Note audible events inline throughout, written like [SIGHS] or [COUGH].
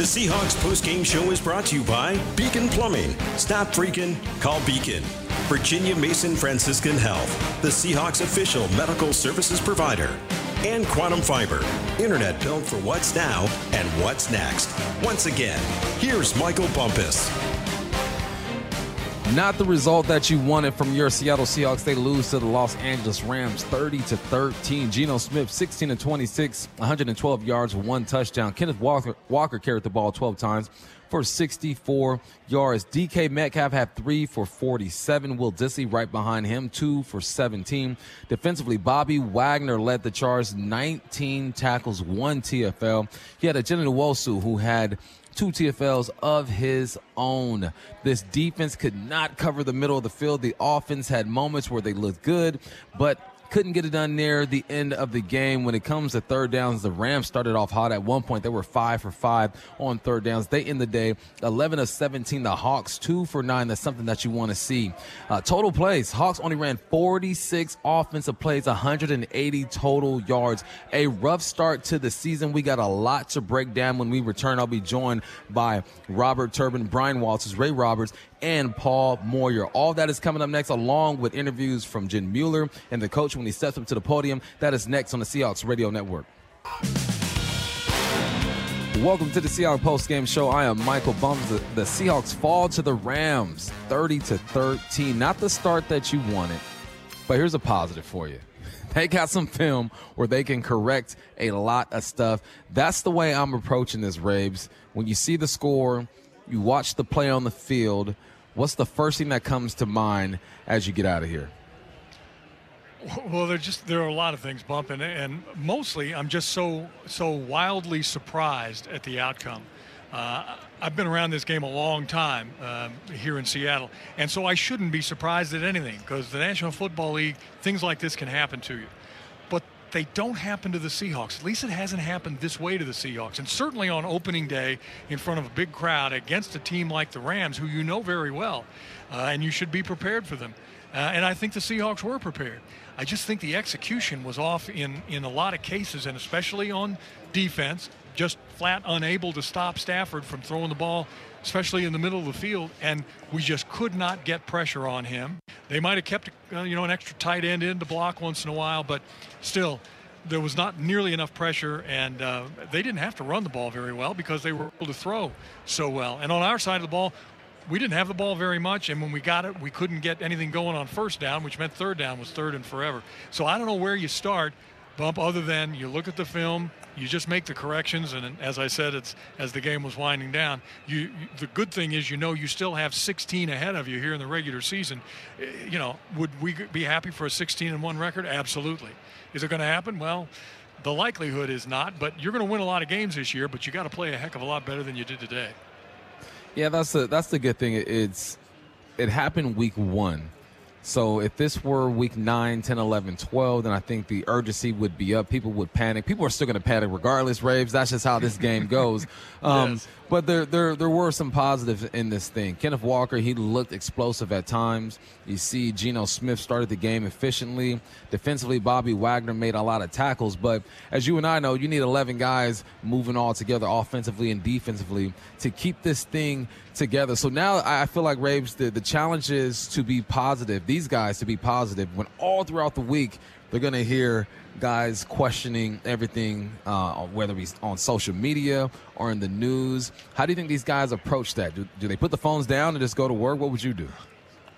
The Seahawks postgame show is brought to you by Beacon Plumbing. Stop freaking, call Beacon. Virginia Mason Franciscan Health, the Seahawks official medical services provider. And Quantum Fiber, internet built for what's now and what's next. Once again, here's Michael Bumpus. Not the result that you wanted from your Seattle Seahawks. They lose to the Los Angeles Rams 30 to 13. Geno Smith 16 to 26, 112 yards, one touchdown. Kenneth Walker, Walker carried the ball 12 times for 64 yards. DK Metcalf had three for 47. Will Dissly right behind him, two for 17. Defensively, Bobby Wagner led the charge, 19 tackles, one TFL. He had a Uchenna Nwosu who had two TFLs of his own. This defense could not cover the middle of the field. The offense had moments where they looked good, but couldn't get it done near the end of the game. When it comes to third downs, the Rams started off hot. At one point, they were five for five on third downs. They end the day 11 of 17. The Hawks two for nine. That's something that you want to see. Uh, total plays: Hawks only ran 46 offensive plays, 180 total yards. A rough start to the season. We got a lot to break down when we return. I'll be joined by Robert Turbin, Brian Walters, Ray Roberts, and Paul Moyer. All that is coming up next, along with interviews from Jen Mueller and the coach when he steps up to the podium. That is next on the Seahawks Radio Network. Welcome to the Seahawks Post Game Show. I am Michael Bumpus. The, the Seahawks fall to the Rams, 30 to 13. Not the start that you wanted, but here's a positive for you. [LAUGHS] They got some film where they can correct a lot of stuff. That's the way I'm approaching this, Rabes. When you see the score, you watch the play on the field. What's the first thing that comes to mind as you get out of here? Well, there just there are a lot of things bumping, and mostly I'm just so so wildly surprised at the outcome. Uh, I've been around this game a long time uh, here in Seattle, and so I shouldn't be surprised at anything because the National Football League, things like this can happen to you. They don't happen to the Seahawks. At least it hasn't happened this way to the Seahawks. And certainly on opening day in front of a big crowd against a team like the Rams, who you know very well, uh, and you should be prepared for them. Uh, and I think the Seahawks were prepared. I just think the execution was off in, in a lot of cases, and especially on defense, just flat unable to stop Stafford from throwing the ball, especially in the middle of the field. And we just could not get pressure on him. They might have kept, uh, you know, an extra tight end in to block once in a while, but still, there was not nearly enough pressure, and uh, they didn't have to run the ball very well because they were able to throw so well. And on our side of the ball, we didn't have the ball very much, and when we got it, we couldn't get anything going on first down, which meant third down was third and forever. So I don't know where you start, Bump, other than you look at the film, you just make the corrections, and as I said, it's as the game was winding down. You, the good thing is, you know, you still have 16 ahead of you here in the regular season. Eh, you know, would we be happy for a 16 and one record? Absolutely. Is it going to happen? Well. The likelihood is not, but you're going to win a lot of games this year, but you got to play a heck of a lot better than you did today. Yeah, that's the that's the good thing. It's it happened week one. So if this were week 9, 10, 11, 12, then I think the urgency would be up. People would panic. People are still going to panic regardless, Rabes. That's just how this [LAUGHS] game goes. Um, yes. But there, there, there were some positives in this thing. Kenneth Walker, he looked explosive at times. You see, Geno Smith started the game efficiently. Defensively, Bobby Wagner made a lot of tackles. But as you and I know, you need 11 guys moving all together, offensively and defensively, to keep this thing together. So now I feel like Rabes, the, the challenge is to be positive. These guys to be positive when all throughout the week they're going to hear guys questioning everything, uh, whether it's on social media or in the news. How do you think these guys approach that? Do, do they put the phones down and just go to work? What would you do?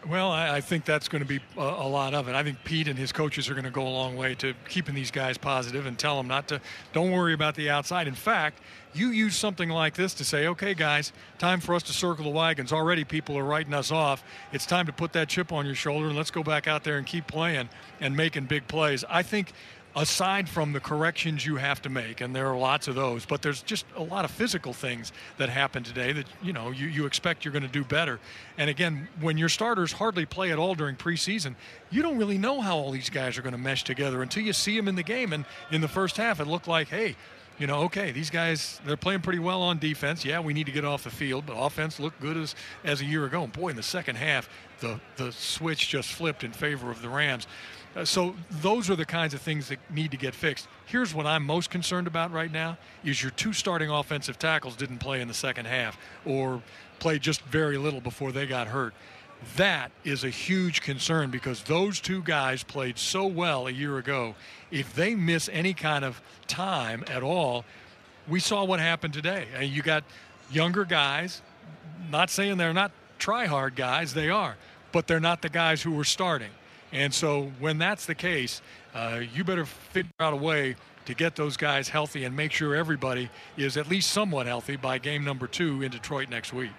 Well, I, I think that's going to be a, a, lot of it. I think Pete and his coaches are going to go a long way to keeping these guys positive and tell them not to, don't worry about the outside. In fact, you use something like this to say, okay, guys, time for us to circle the wagons. Already people are writing us off. It's time to put that chip on your shoulder and let's go back out there and keep playing and making big plays. I think aside from the corrections you have to make, and there are lots of those, but there's just a lot of physical things that happen today that you know you, you expect you're going to do better. And again, when your starters hardly play at all during preseason, you don't really know how all these guys are going to mesh together until you see them in the game. And in the first half, it looked like, hey, you know, okay, these guys they're playing pretty well on defense. Yeah, we need to get off the field, but offense looked good as as a year ago. And boy, in the second half, the the switch just flipped in favor of the Rams. Uh, so those are the kinds of things that need to get fixed. Here's what I'm most concerned about right now: is your two starting offensive tackles didn't play in the second half, or played just very little before they got hurt. That is a huge concern because those two guys played so well a year ago. If they miss any kind of time at all, we saw what happened today. And you got younger guys, not saying they're not try hard guys, they are, but they're not the guys who were starting. And so when that's the case, uh, you better figure out a way to get those guys healthy and make sure everybody is at least somewhat healthy by game number two in Detroit next week.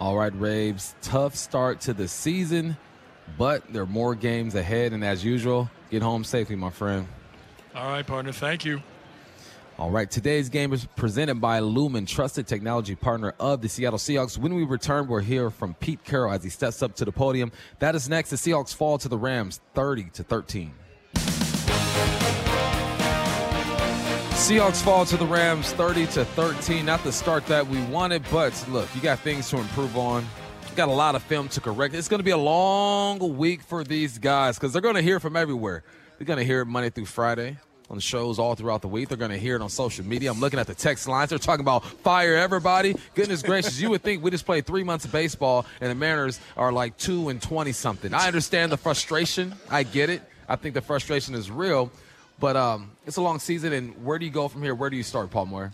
All right, Rabes, tough start to the season, but there are more games ahead. And as usual, get home safely, my friend. All right, partner. Thank you. All right, today's game is presented by Lumen, trusted technology partner of the Seattle Seahawks. When we return, we'll hear from Pete Carroll as he steps up to the podium. That is next. The Seahawks fall to the Rams 30 to 13. Seahawks fall to the Rams 30 to 13. Not the start that we wanted, but look, you got things to improve on. You got a lot of film to correct. It's going to be a long week for these guys because they're going to hear from everywhere. They're going to hear it Monday through Friday on the shows all throughout the week. They're going to hear it on social media. I'm looking at the text lines. They're talking about fire everybody. Goodness gracious, you would think we just played three months of baseball and the Mariners are like two and 20 something. I understand the frustration. I get it. I think the frustration is real. But um, it's a long season, and where do you go from here? Where do you start, Paul Moyer?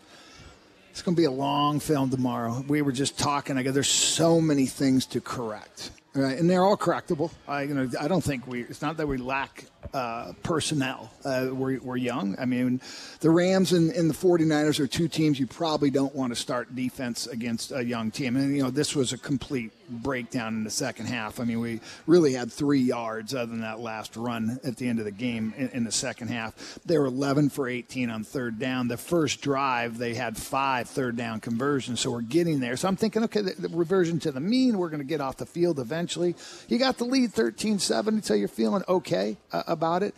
It's going to be a long film tomorrow. We were just talking. I go, there's so many things to correct. Right, and they're all correctable. I, you know, I don't think we. It's not that we lack uh, personnel. Uh, we're, we're young. I mean, the Rams and, and, the 49ers are two teams you probably don't want to start defense against a young team. And, you know, this was a complete breakdown in the second half. I mean, we really had three yards other than that last run at the end of the game in, in the second half. They were 11 for 18 on third down. The first drive, they had five third down conversions. So we're getting there. So I'm thinking, okay, the, the reversion to the mean, we're going to get off the field eventually. You got the lead 13 7, until you're feeling okay uh, about it.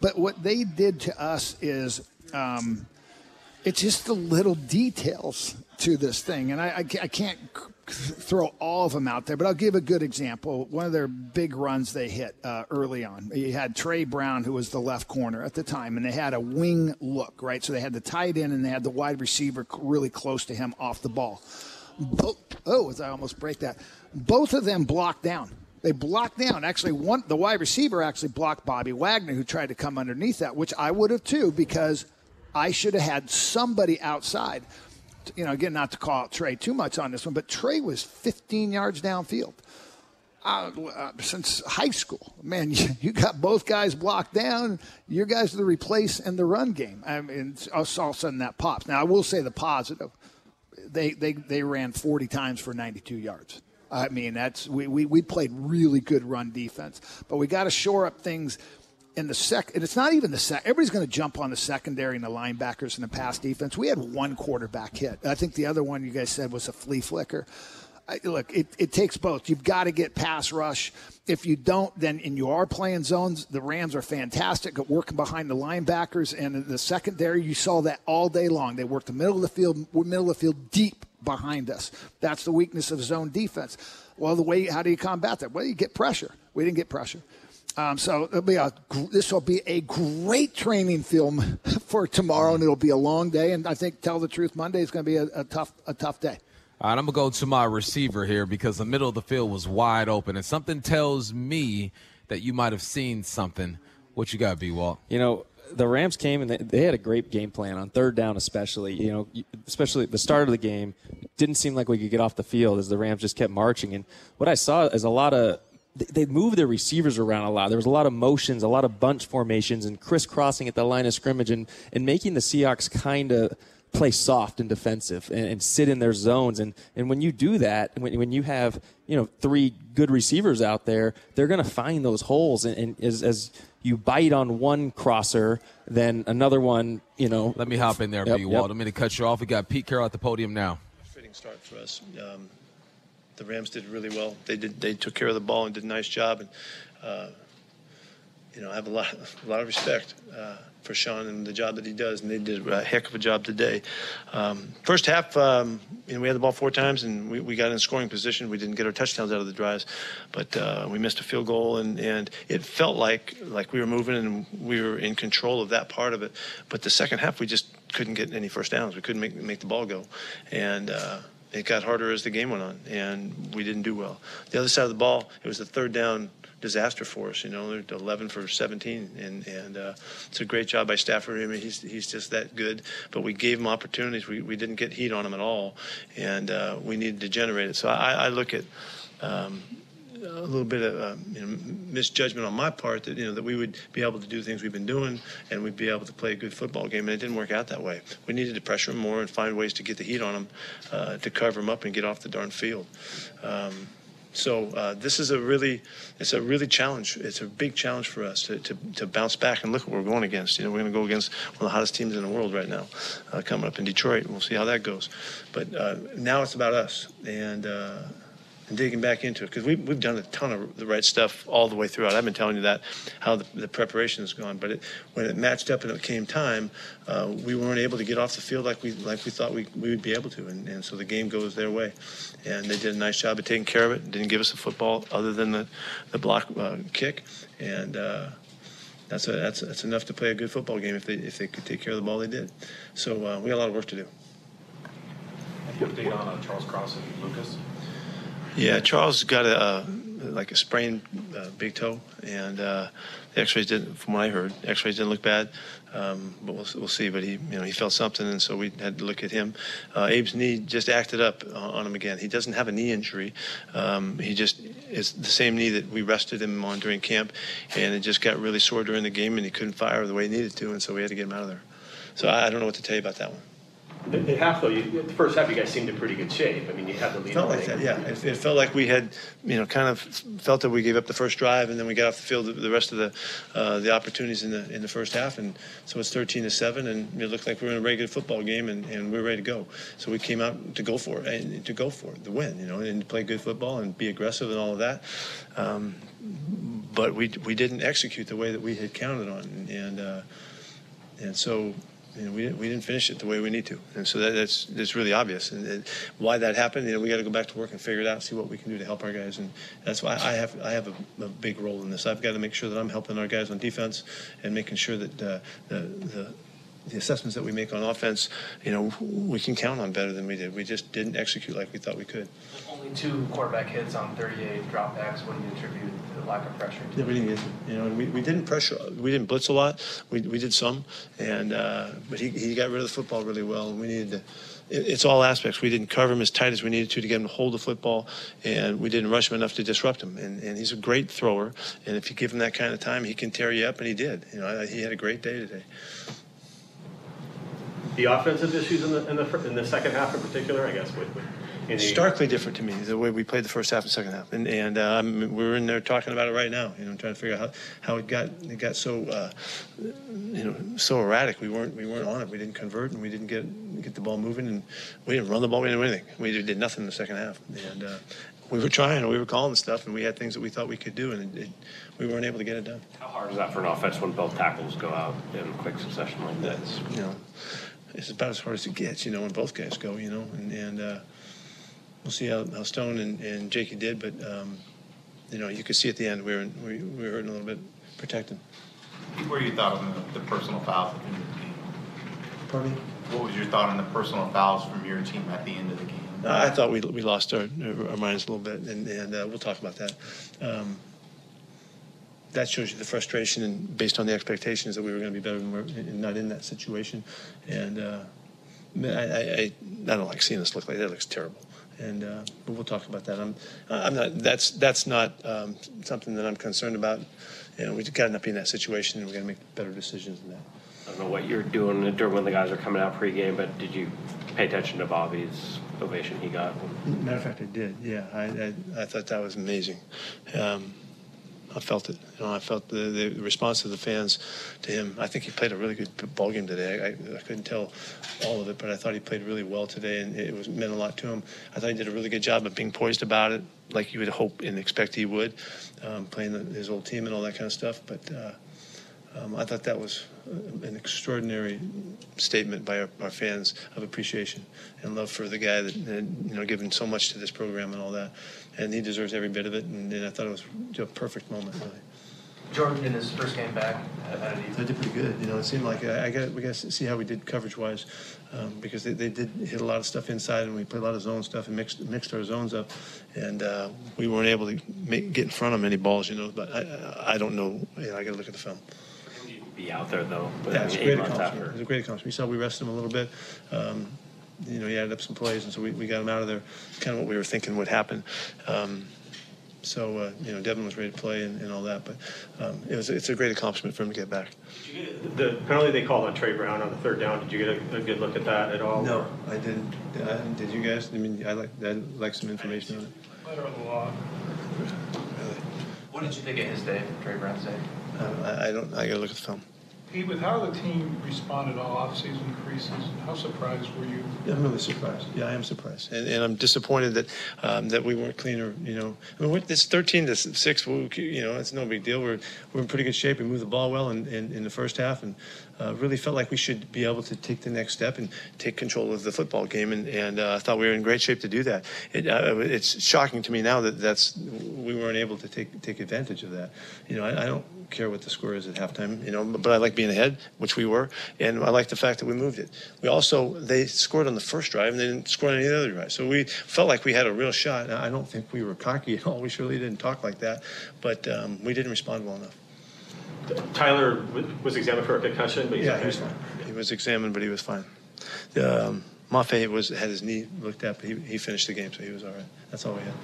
But what they did to us is um, it's just the little details to this thing. And I, I, I can't throw all of them out there, but I'll give a good example. One of their big runs they hit uh, early on. You had Tre Brown, who was the left corner at the time, and they had a wing look, right? So they had the tight end and they had the wide receiver really close to him off the ball. Bo- oh, as I almost break that. Both of them blocked down. They blocked down. Actually, one the wide receiver actually blocked Bobby Wagner, who tried to come underneath that, which I would have too, because I should have had somebody outside you know, again, not to call out Tre too much on this one, but Tre was 15 yards downfield. Uh, uh, since high school, man, [LAUGHS] you, you, got both guys blocked down. Your guys are the replace and the run game. I mean, all, all of a sudden that pops. Now, I will say the positive: they they they ran 40 times for 92 yards. I mean, that's we, we, we played really good run defense, but we got to shore up things in the sec, and it's not even the sec. Everybody's going to jump on the secondary and the linebackers and the pass defense. We had one quarterback hit. I think the other one you guys said was a flea flicker. I, look, it, it takes both. You've got to get pass rush. If you don't, then and you are playing zones, the Rams are fantastic at working behind the linebackers and the secondary. You saw that all day long. They worked the middle of the field, middle of the field, deep behind us. That's the weakness of zone defense. Well, the way how do you combat that? Well, you get pressure. We didn't get pressure. Um, so it'll be a, this will be a great training film [LAUGHS] for tomorrow, and it'll be a long day. And I think, tell the truth, Monday is going to be a, a, tough a tough day. All right, I'm gonna go to my receiver here because the middle of the field was wide open, and something tells me that you might have seen something. What you got, B. Walt? You know, the Rams came and they, they, had a great game plan on third down, especially. You know, especially at the start of the game, didn't seem like we could get off the field as the Rams just kept marching. And what I saw is a lot of they moved their receivers around a lot. There was a lot of motions, a lot of bunch formations, and crisscrossing at the line of scrimmage, and, and making the Seahawks kind of play soft and defensive and, and, sit in their zones. And, and when you do that, when, when you have you know three good receivers out there, they're going to find those holes. And, and as, as you bite on one crosser, then another one, you know. Let me hop in there, yep, B. Walt. Yep. I'm going to cut you off. We got Pete Carroll at the podium now. Fitting start for us. Um, the Rams did really well. They did. They took care of the ball and did a nice job. And uh, you know, I have a lot, [LAUGHS] a lot of respect uh, for Sean and the job that he does, and they did a heck of a job today. Um, first half, um, you know, we had the ball four times, and we, we got in scoring position. We didn't get our touchdowns out of the drives, but uh, we missed a field goal, and, and it felt like like we were moving and we were in control of that part of it. But the second half, we just couldn't get any first downs. We couldn't make make the ball go, and. Uh, it got harder as the game went on, and we didn't do well. The other side of the ball, it was the third down disaster for us. You know, they're 11 for 17, and and uh, it's a great job by Stafford. I mean, he's he's just that good. But we gave him opportunities. We we didn't get heat on him at all, and uh, we needed to generate it. So I, I look at. Um, a little bit of uh, you know, misjudgment on my part that you know that we would be able to do things we've been doing and we'd be able to play a good football game, and it didn't work out that way. We needed to pressure him more and find ways to get the heat on him, uh, to cover him up and get off the darn field. Um, so uh, this is a really, it's a really challenge. It's a big challenge for us to, to, to bounce back and look what we're going against. You know, we're going to go against one of the hottest teams in the world right now, uh, coming up in Detroit. We'll see how that goes. But uh, now it's about us, and uh, and digging back into it because we, we've done a ton of the right stuff all the way throughout. I've been telling you that how the, the preparation has gone, but it, when it matched up and it came time, uh, we weren't able to get off the field like we like we thought we, we would be able to, and, and so the game goes their way. And they did a nice job of taking care of it. Didn't give us a football other than the the block uh, kick, and. Uh, that's, a, that's, that's enough to play a good football game if they if they could take care of the ball they did. So uh, we got a lot of work to do. Any update on Charles Cross and Lucas? Yeah, Charles got a uh, like a sprained uh, big toe, and uh, the X-rays didn't, from what I heard, X-rays didn't look bad, um, but we'll, we'll see. But he, you know, he felt something, and so we had to look at him. Uh, Abe's knee just acted up on him again. He doesn't have a knee injury. Um, he just is the same knee that we rested him on during camp, and it just got really sore during the game, and he couldn't fire the way he needed to, and so we had to get him out of there. So I, I don't know what to tell you about that one. At half, though, you, at the first half, you guys seemed in pretty good shape. I mean, you had the lead. Felt like that, yeah. It, it felt like we had, you know, kind of felt that we gave up the first drive, and then we got off the field the, the rest of the uh, the opportunities in the in the first half, and so it's 13 to seven, and it looked like we were in a regular football game, and, and we were ready to go. So we came out to go for it, and to go for it, the win, you know, and to play good football and be aggressive and all of that. Um, but we we didn't execute the way that we had counted on, and uh, and so you know, we didn't, we didn't finish it the way we need to, and so that, that's that's really obvious. And, and why that happened, you know, we got to go back to work and figure it out, see what we can do to help our guys, and that's why I have I have a, a big role in this. I've got to make sure that I'm helping our guys on defense and making sure that uh, the the the assessments that we make on offense, you know, we can count on better than we did. We just didn't execute like we thought we could. Only two quarterback hits on 38 dropbacks. What do you attribute to the lack of pressure? To? Yeah, we didn't get, you know, we, we didn't pressure, we didn't blitz a lot. We, we did some, and uh, but he, he got rid of the football really well, and we needed to. It, it's all aspects. We didn't cover him as tight as we needed to to get him to hold the football, and we didn't rush him enough to disrupt him. And, and he's a great thrower, and if you give him that kind of time, he can tear you up, and he did. You know, he had a great day today. The offensive issues in the in the, in the second half, in particular, I guess, with, with any, starkly different to me the way we played the first half and second half, and and um, we're in there talking about it right now. You know, trying to figure out how, how it got it got so uh, you know so erratic. We weren't we weren't on it. We didn't convert, and we didn't get get the ball moving, and we didn't run the ball. We didn't do anything. We did nothing in the second half, and uh, we were trying. We were calling stuff, and we had things that we thought we could do, and it, it, we weren't able to get it done. How hard is that for an offense when both tackles go out in quick succession like that? That's you know, it's about as hard as it gets. You know, when both guys go. You know, and and. Uh, we'll see how, how Stone and, and Jakey did, but um, you know, you could see at the end we were we, we were hurting a little bit, protecting. What were your thought on the, the personal fouls at the end of the game? Pardon me? What was your thought on the personal fouls from your team at the end of the game? I thought we, we lost our, our minds a little bit, and, and uh, we'll talk about that. Um, that shows you the frustration and based on the expectations that we were going to be better than we're not in that situation. And uh, I, I, I, don't like seeing this look like that. It looks terrible and uh, but we'll talk about that. I'm, I'm not. That's that's not um, something that I'm concerned about. You know, we've got to not be in that situation, and we got to make better decisions than that. I don't know what you're doing during when the guys are coming out pregame, but did you pay attention to Bobby's ovation he got? Matter of fact, I did. Yeah, I I, I thought that was amazing. Um, I felt it. You know, I felt the, the response of the fans to him. I think he played a really good ball game today. I, I couldn't tell all of it, but I thought he played really well today, and it was meant a lot to him. I thought he did a really good job of being poised about it, like you would hope and expect he would, um, playing the, his old team and all that kind of stuff. But uh, um, I thought that was an extraordinary statement by our, our, fans of appreciation and love for the guy that had, you know given so much to this program and all that, and he deserves every bit of it. And, and I thought it was a perfect moment, really. Jordyn in his first game back, I did pretty good. You know, it seemed like I, I got we got to see how we did coverage wise, um, because they, they did hit a lot of stuff inside, and we played a lot of zone stuff and mixed mixed our zones up, and uh, we weren't able to make, get in front of them any balls. You know, but I I don't know. You know, I got to look at the film be out there though. Yeah, it's a great accomplishment. It was a great accomplishment. We saw we rested him a little bit. Um, you know, he added up some plays, and so we, we got him out of there. It's Kind of what we were thinking would happen. Um, so uh, you know, Devin was ready to play and, and all that, but um, it was it's a great accomplishment for him to get back. Get the penalty they called on Tre Brown on the third down. Did you get a, a good look at that at all? No, I didn't. Uh, did you guys? I mean, I like I like some information on it. Letter of the law. Really? What did you think of his day, Tre Brown's day? Uh, I, I don't. I got to look at the film. Pete, with how the team responded all offseason creases, how surprised were you? Yeah, I'm really surprised. Yeah, I am surprised, and, and I'm disappointed that um, that we weren't cleaner. You know, I mean, this 13 to six. You know, it's no big deal. We're we're in pretty good shape. We moved the ball well in, in, in the first half, and uh, really felt like we should be able to take the next step and take control of the football game. And, and uh, I thought we were in great shape to do that. It, uh, it's shocking to me now that that's we weren't able to take take advantage of that. You know, I, I don't care what the score is at halftime. You know, but I like being ahead, which we were, and I like the fact that we moved it. We also they scored on the first drive and they didn't score on any other drive, so we felt like we had a real shot. I don't think we were cocky at all. We surely didn't talk like that, but um, we didn't respond well enough. Tyler was examined for a concussion, but yeah, he was fine. He was examined, but he was fine. Um, Mafe was had his knee looked at, but he, he finished the game, so he was all right. That's all we had.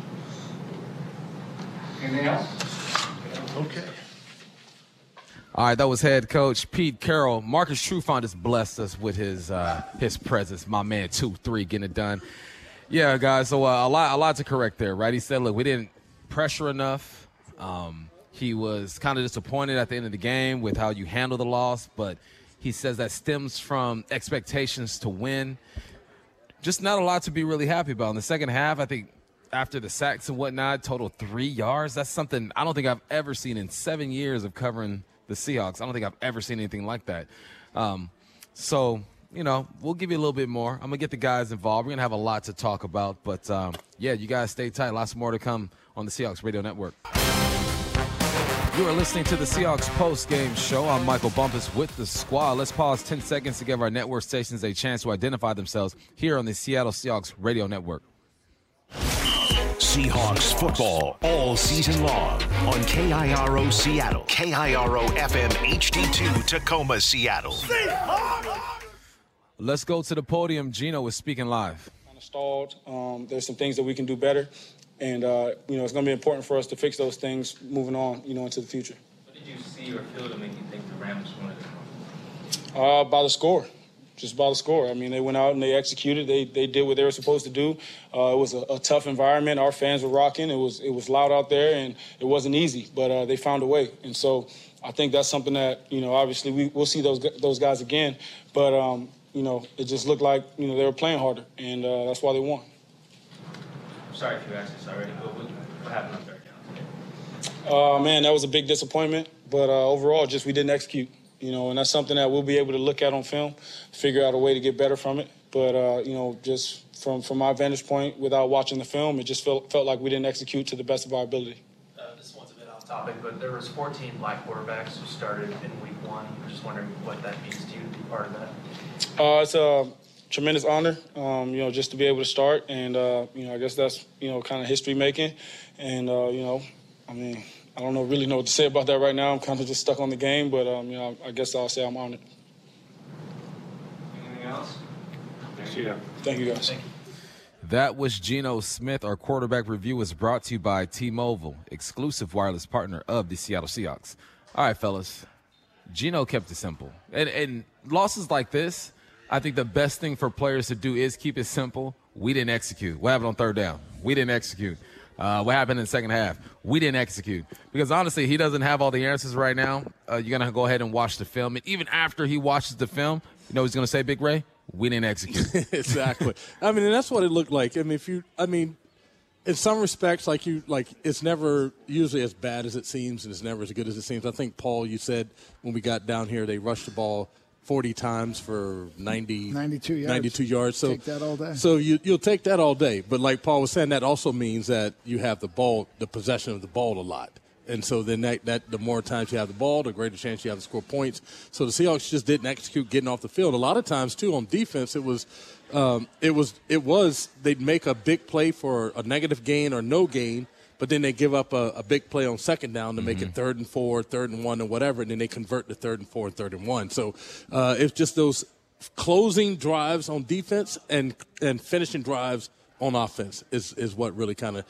Anything else? Okay. All right, that was head coach Pete Carroll. Marcus Trufant has blessed us with his uh, his presence. My man, two three, getting it done. Yeah, guys. So uh, a lot a lot to correct there, right? He said, look, we didn't pressure enough. Um, he was kind of disappointed at the end of the game with how you handle the loss, but he says that stems from expectations to win. Just not a lot to be really happy about. In the second half, I think after the sacks and whatnot, total three yards. That's something I don't think I've ever seen in seven years of covering the Seahawks. I don't think I've ever seen anything like that. Um, so, you know, we'll give you a little bit more. I'm going to get the guys involved. We're going to have a lot to talk about. But um, yeah, you guys stay tight. Lots more to come on the Seahawks Radio Network. You are listening to the Seahawks post game show. I'm Michael Bumpus with the squad. Let's pause 10 seconds to give our network stations a chance to identify themselves here on the Seattle Seahawks Radio Network. Seahawks football all season long on KIRO Seattle, KIRO FM HD2 Tacoma, Seattle. Let's go to the podium. Geno is speaking live. Kind of stalled. Um, there's some things that we can do better. And, uh, you know, it's going to be important for us to fix those things moving on, you know, into the future. What did you see or feel to make you think the Rams wanted to Uh, by the score. Just by the score. I mean, they went out and they executed. They, they did what they were supposed to do. Uh, it was a, a, tough environment. Our fans were rocking. It was it was loud out there, and it wasn't easy. But uh, they found a way. And so I think that's something that you know. Obviously, we, we'll see those those guys again. But um, you know, it just looked like you know they were playing harder, and uh, that's why they won sorry if you asked this already, but what, what happened on third down? Uh, man, that was a big disappointment. But uh, overall, just we didn't execute. You know, and that's something that we'll be able to look at on film, figure out a way to get better from it. But uh, you know, just from from my vantage point, without watching the film, it just felt felt like we didn't execute to the best of our ability. Uh, this one's a bit off topic, but there was 14 black quarterbacks who started in week one. I'm just wondering what that means to you to be part of that. Uh, it's a tremendous honor, um, you know, just to be able to start. And, uh, you know, I guess that's, you know, kind of history making. And, uh, you know, I mean, I don't know really know what to say about that right now. I'm kind of just stuck on the game, but, um, you know, I guess I'll say I'm honored. Anything else? Thank you. Thank you, guys. Thank you. That was Geno Smith. Our quarterback review was brought to you by T-Mobile, exclusive wireless partner of the Seattle Seahawks. All right, fellas. Geno kept it simple. And, and losses like this – I think the best thing for players to do is keep it simple. We didn't execute. What happened on third down? We didn't execute. Uh, what happened in the second half? We didn't execute because honestly, he doesn't have all the answers right now. Uh, you're gonna go ahead and watch the film, and even after he watches the film, you know he's gonna say, Big Ray, we didn't execute. [LAUGHS] exactly. I mean, and that's what it looked like. I mean, if you, I mean, in some respects, like you, like it's never usually as bad as it seems, and it's never as good as it seems. I think Paul, you said when we got down here, they rushed the ball 40 times for 90, 92 yards. 92 yards. So Take that all day. So you, you'll take that all day. But like Paul was saying, that also means that you have the ball, the possession of the ball a lot. And so then that, that the more times you have the ball, the greater chance you have to score points. So the Seahawks just didn't execute getting off the field. A lot of times too on defense, it was um, it was it was they'd make a big play for a negative gain or no gain, but then they give up a, a big play on second down to make it third and four, third and one, or whatever, and then they convert to third and four and third and one. So uh, it's just those closing drives on defense and and finishing drives on offense is is what really kind of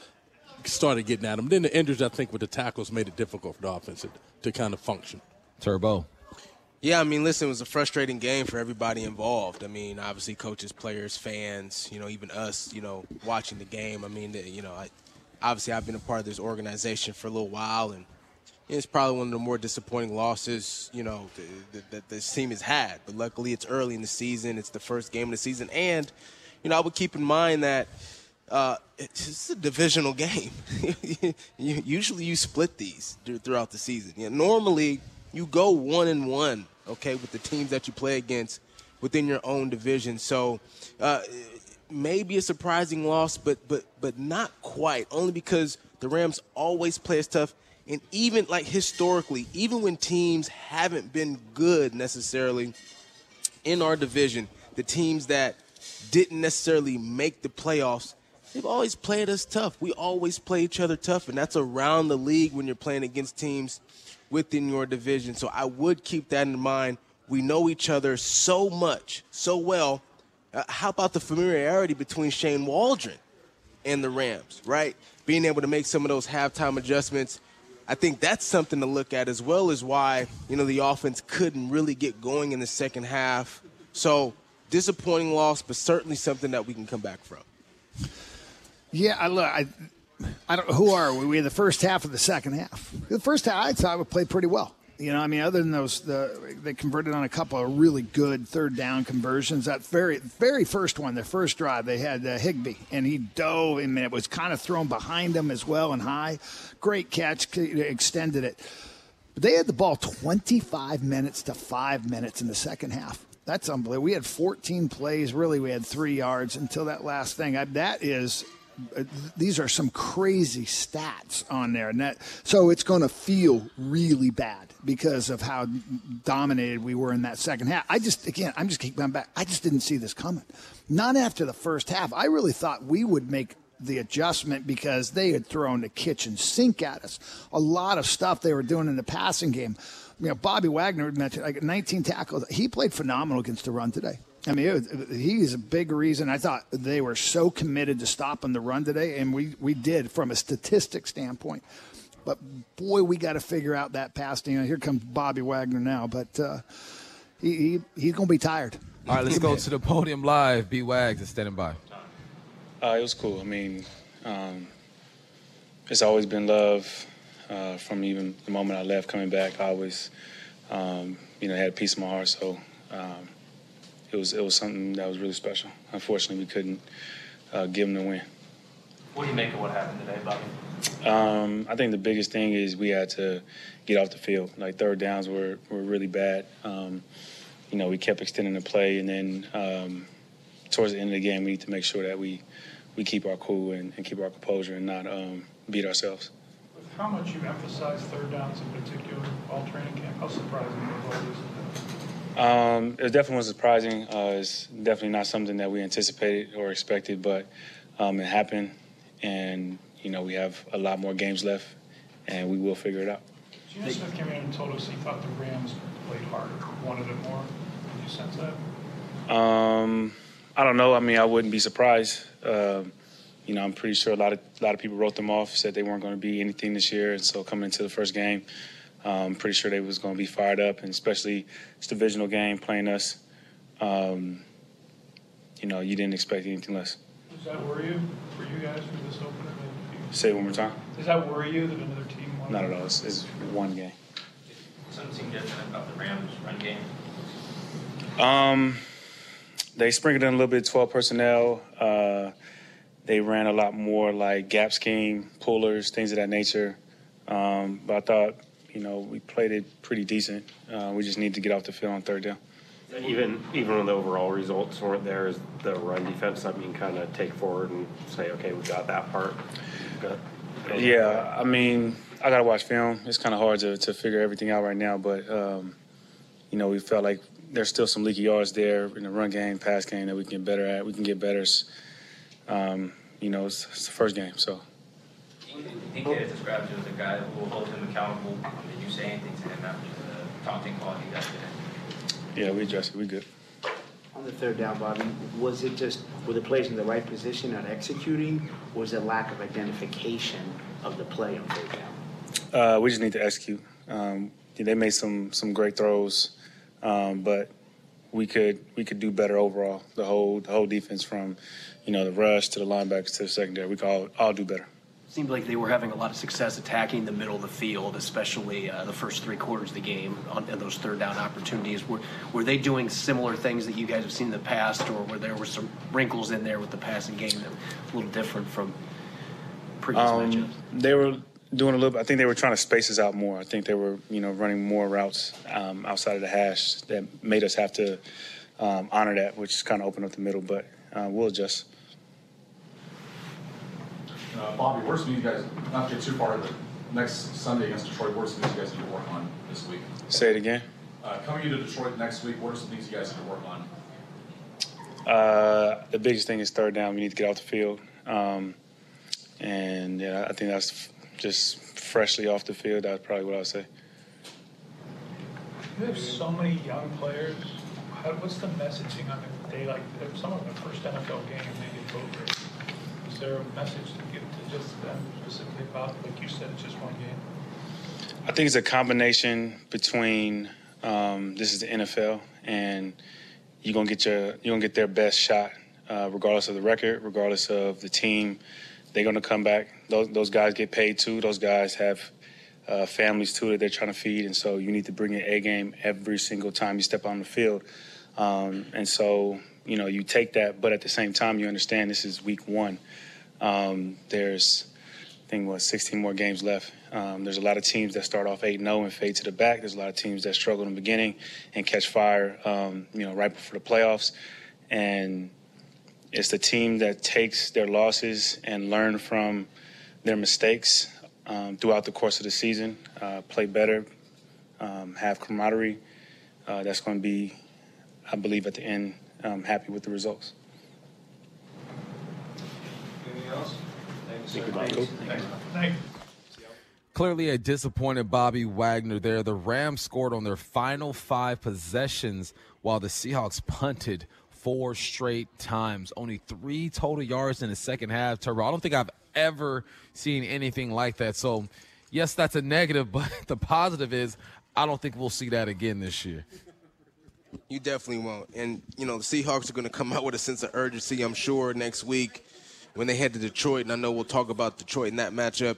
started getting at them. Then the injuries, I think, with the tackles made it difficult for the offense to, to kind of function. Turbo. Yeah, I mean, listen, it was a frustrating game for everybody involved. I mean, obviously, coaches, players, fans, you know, even us, you know, watching the game. I mean, you know, I, obviously, I've been a part of this organization for a little while, and it's probably one of the more disappointing losses, you know, that, that this team has had. But luckily, it's early in the season. It's the first game of the season, and you know, I would keep in mind that uh, it's a divisional game. [LAUGHS] Usually, you split these throughout the season. Normally, you go one and one, okay, with the teams that you play against within your own division. So, uh, maybe a surprising loss, but but but not quite. Only because the Rams always play us tough, and even like historically, even when teams haven't been good necessarily in our division, the teams that didn't necessarily make the playoffs they've always played us tough. We always play each other tough, and that's around the league when you're playing against teams within your division. So I would keep that in mind. We know each other so much, so well. Uh, how about the familiarity between Shane Waldron and the Rams, right? Being able to make some of those halftime adjustments. I think that's something to look at as well as why, you know, the offense couldn't really get going in the second half. So disappointing loss, but certainly something that we can come back from. Yeah, I look. I, I don't. Who are we? We had the first half of the second half. The first half, I thought we played pretty well. You know, I mean, other than those, the, they converted on a couple of really good third down conversions. That very, very first one, their first drive, they had uh, Higbee, and he dove. Mean, it was kind of thrown behind him as well and high. Great catch, extended it. But they had the ball 25 minutes to five minutes in the second half. That's unbelievable. We had 14 plays. Really, we had three yards until that last thing. I, that is these are some crazy stats on there. And that, so it's going to feel really bad because of how dominated we were in that second half. I just, again, I'm just keeping back. I just didn't see this coming. Not after the first half. I really thought we would make the adjustment because they had thrown the kitchen sink at us. A lot of stuff they were doing in the passing game. You know, Bobby Wagner mentioned like 19 tackles. He played phenomenal against the run today. I mean, was, he's a big reason. I thought they were so committed to stopping the run today, and we, we did from a statistic standpoint. But boy, we got to figure out that pass. You know, here comes Bobby Wagner now, but uh, he, he he's going to be tired. All right, let's go to the podium live. B Wags is standing by. Uh, it was cool. I mean, um, it's always been love uh, from even the moment I left coming back. I always, um, you know, had a piece of my heart. So um, it was it was something that was really special. Unfortunately, we couldn't uh, give them the win. What do you make of what happened today, Bobby? Um, I think the biggest thing is we had to get off the field. Like third downs were, were really bad. Um, you know, we kept extending the play, and then um, towards the end of the game, we need to make sure that we we keep our cool and, and keep our composure and not um, beat ourselves. How much you emphasize third downs in particular all training camp? How surprising was all this? Um, it definitely was surprising. Uh, it's definitely not something that we anticipated or expected, but um, it happened, and you know we have a lot more games left, and we will figure it out. Geno Smith came in and told us he thought the Rams played harder, wanted it more. Did you sense that? Um, I don't know. I mean, I wouldn't be surprised. Um, you know, I'm pretty sure a lot of a lot of people wrote them off, said they weren't going to be anything this year, and so coming into the first game. I'm pretty sure they was going to be fired up, and especially this divisional game playing us. Um, you know, you didn't expect anything less. Does that worry you for you guys for this opener? Say it one more time. Does that worry you that another team won? Not at all. It's, it's one game. Something different about the Rams run game. Um, they sprinkled in a little bit of 12 personnel. Uh, they ran a lot more like gap scheme, pullers, things of that nature. Um, but I thought, you know, we played it pretty decent. Uh, we just need to get off the field on third down. Even even when the overall results weren't there, is the run defense something you can kind of take forward and say, okay, we got that part. Got, Yeah, I mean, I gotta watch film. It's kind of hard to, to figure everything out right now, but um, you know, we felt like there's still some leaky yards there in the run game, pass game that we can get better at. We can get better. Um, you know, it's, it's the first game, so. DK has described you as a guy who will hold him accountable. Did you say anything to him after the taunting call you guys did? Yeah, we addressed it. We good. On the third down, Bobby, was it just, were the plays in the right position not executing? Or was it lack of identification of the play on third down? Uh, we just need to execute. Um, they made some some great throws, um, but we could we could do better overall. The whole the whole defense from, you know, the rush to the linebackers to the secondary. We could all, all do better. Seemed like they were having a lot of success attacking the middle of the field, especially uh, the first three quarters of the game on and those third down opportunities. Were, were they doing similar things that you guys have seen in the past, or were there were some wrinkles in there with the passing game that were a little different from previous matchups? Um, they were doing a little. I think they were trying to space us out more. I think they were, you know, running more routes um, outside of the hash that made us have to um, honor that, which kind of opened up the middle. But uh, we'll adjust. Uh, Bobby, what are some you guys, not to get too far, but next Sunday against Detroit, what are some things you guys need to work on this week? Say it again. Uh, coming into Detroit next week, what are some things you guys need to work on? Uh, the biggest thing is third down. We need to get off the field, um, and yeah, I think that's f- just freshly off the field. That's probably what I would say. You have so many young players. How, what's the messaging on a day like if some of the first NFL game they get over? Is there a message just specifically like you said, it's just one game? I think it's a combination between um, this is the NFL and you're gonna get your you're gonna get their best shot, uh, regardless of the record, regardless of the team. They're gonna come back. Those those guys get paid too. Those guys have uh, families too that they're trying to feed, and so you need to bring your A game every single time you step on the field. Um, and so you know you take that, but at the same time you understand this is week one. Um, there's I think what 16 more games left. Um, there's a lot of teams that start off 8-0 and fade to the back. There's a lot of teams that struggle in the beginning and catch fire, um, you know, right before the playoffs. And it's the team that takes their losses and learn from their mistakes um, throughout the course of the season, uh, play better, um, have camaraderie. Uh, that's going to be, I believe, at the end, um, happy with the results. Anything else? Thank you, sir. Bobby. Thanks. Thank you. Clearly a disappointed Bobby Wagner there. The Rams scored on their final five possessions while the Seahawks punted four straight times. Only three total yards in the second half. Turbo, I don't think I've ever seen anything like that. So, yes, that's a negative, [LAUGHS] but the positive is I don't think we'll see that again this year. You definitely won't. And, you know, the Seahawks are going to come out with a sense of urgency, I'm sure, next week when they head to Detroit. And I know we'll talk about Detroit in that matchup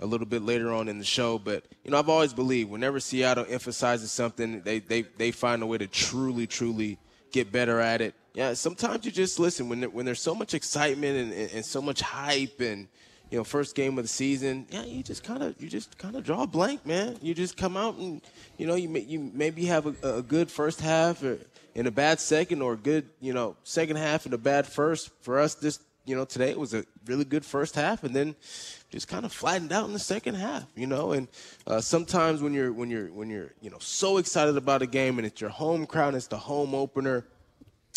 a little bit later on in the show. But, you know, I've always believed whenever Seattle emphasizes something, they, they, they find a way to truly, truly get better at it. Yeah, sometimes you just listen when, when there's so much excitement and, and, and so much hype and, you know, first game of the season, yeah, you just kind of you just kind of draw a blank, man. You just come out and you know you may, you maybe have a, a good first half or in a bad second, or a good you know second half and a bad first. For us, this you know today it was a really good first half, and then just kind of flattened out in the second half, you know. And uh, sometimes when you're when you're when you're you know so excited about a game and it's your home crowd, it's the home opener,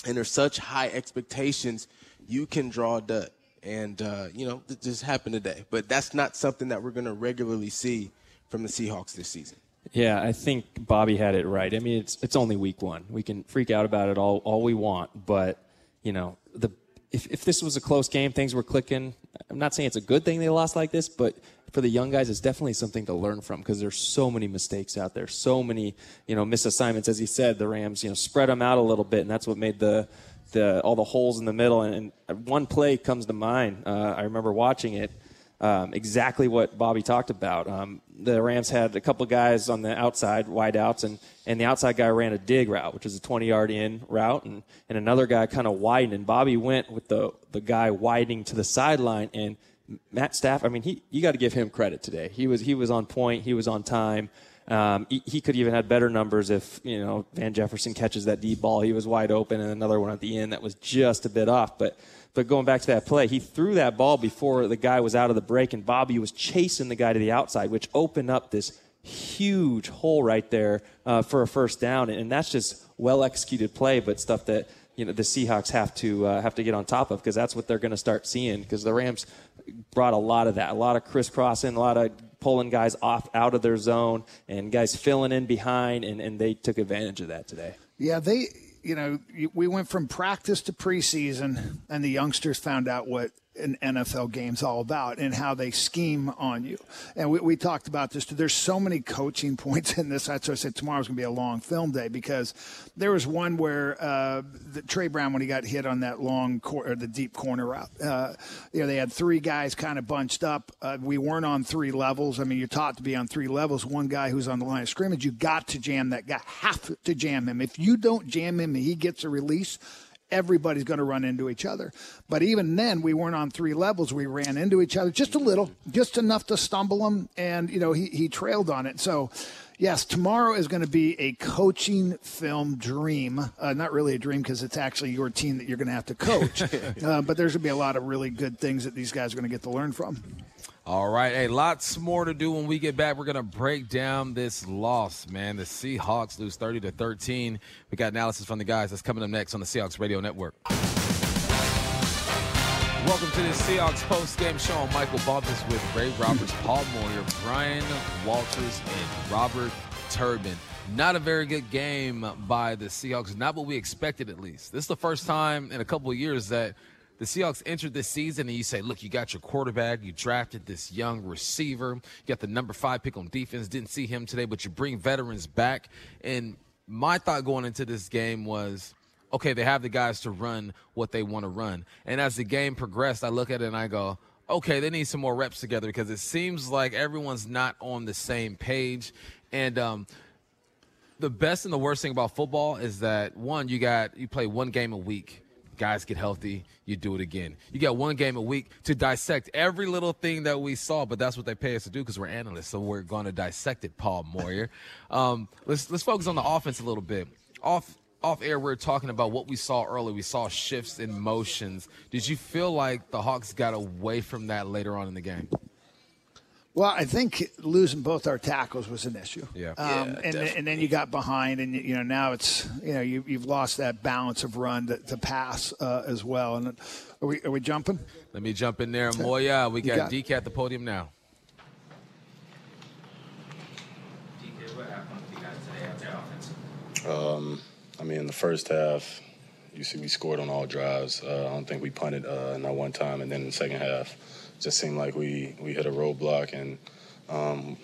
and there's such high expectations, you can draw a dud and uh, you know it just happened today. But that's not something that we're going to regularly see from the Seahawks this season. Yeah, I think Bobby had it right. I mean, it's it's only week one. We can freak out about it all all we want, but you know, the if if this was a close game, things were clicking. I'm not saying it's a good thing they lost like this, but for the young guys, it's definitely something to learn from because there's so many mistakes out there, so many you know misassignments. As he said, the Rams you know spread them out a little bit, and that's what made the the all the holes in the middle. And, and one play comes to mind. Uh, I remember watching it. um, exactly what Bobby talked about. Um, the Rams had a couple guys on the outside, wide outs, and, and the outside guy ran a dig route, which is a 20 yard in route, and, and another guy kind of widened. And Bobby went with the, the guy widening to the sideline, and Matt Staff, I mean, he, you got to give him credit today. He was, he was on point, he was on time. Um, he, he, could even had better numbers if you know Van Jefferson catches that deep ball. He was wide open, and another one at the end that was just a bit off. But but going back to that play, he threw that ball before the guy was out of the break, and Bobby was chasing the guy to the outside, which opened up this huge hole right there uh, for a first down. And that's just well executed play, but stuff that you know the Seahawks have to uh, have to get on top of because that's what they're going to start seeing. Because the Rams brought a lot of that, a lot of crisscrossing, a lot of pulling guys off out of their zone, and guys filling in behind, and, and they took advantage of that today. Yeah, they you know, we went from practice to preseason, and the youngsters found out what an NFL game's all about and how they scheme on you. And we, we talked about this. There's so many coaching [LAUGHS] points in this. That's why I said tomorrow's going to be a long film day because there was one where uh, the, Tre Brown, when he got hit on that long cor- or the deep corner route, uh, you know, they had three guys kind of bunched up. Uh, we weren't on three levels. I mean, you're taught to be on three levels. One guy who's on the line of scrimmage, you got to jam that guy. Have to jam him. If you don't jam him, he gets a release everybody's going to run into each other. But even then, we weren't on three levels. We ran into each other just a little, just enough to stumble him, and you know he he trailed on it. So. Yes, tomorrow is going to be a coaching film dream. Uh, not really a dream because it's actually your team that you're going to have to coach. [LAUGHS] uh, but there's going to be a lot of really good things that these guys are going to get to learn from. All right, hey, lots more to do when we get back. We're gonna break down this loss, man. The Seahawks lose 30 to 13. We got analysis from the guys. That's coming up next on the Seahawks Radio Network. Welcome to the Seahawks post game show. I'm Michael Bumpus with Ray Roberts, Paul Moyer, Brian Walters, and Robert Turbin. Not a very good game by the Seahawks. Not what we expected, at least. This is the first time in a couple of years that the Seahawks entered this season and you say, look, you got your quarterback, you drafted this young receiver, you got the number five pick on defense, didn't see him today, but you bring veterans back. And my thought going into this game was, okay, they have the guys to run what they want to run. And as the game progressed, I look at it and I go, okay, they need some more reps together because it seems like everyone's not on the same page. And um, the best and the worst thing about football is that one, you got you play one game a week guys get healthy, you do it again. You got one game a week to dissect every little thing that we saw, but that's what they pay us to do because we're analysts, so we're going to dissect it, Paul Moyer. [LAUGHS] um, let's let's focus on the offense a little bit. Off off air, we are talking about what we saw early. We saw shifts in motions. Did you feel like the Hawks got away from that later on in the game? Well, I think losing both our tackles was an issue. Yeah, um, yeah and, and then you got behind, and you know now it's you know you, you've lost that balance of run to, to pass uh, as well. And are we are we jumping? Let me jump in there, Moyer. We got, got DK at the podium now. DK, what happened with you guys today out there offense? Um, I mean, in the first half, you see we scored on all drives. Uh, I don't think we punted uh, not one time, and then in the second half just seemed like we, we hit a roadblock, and um,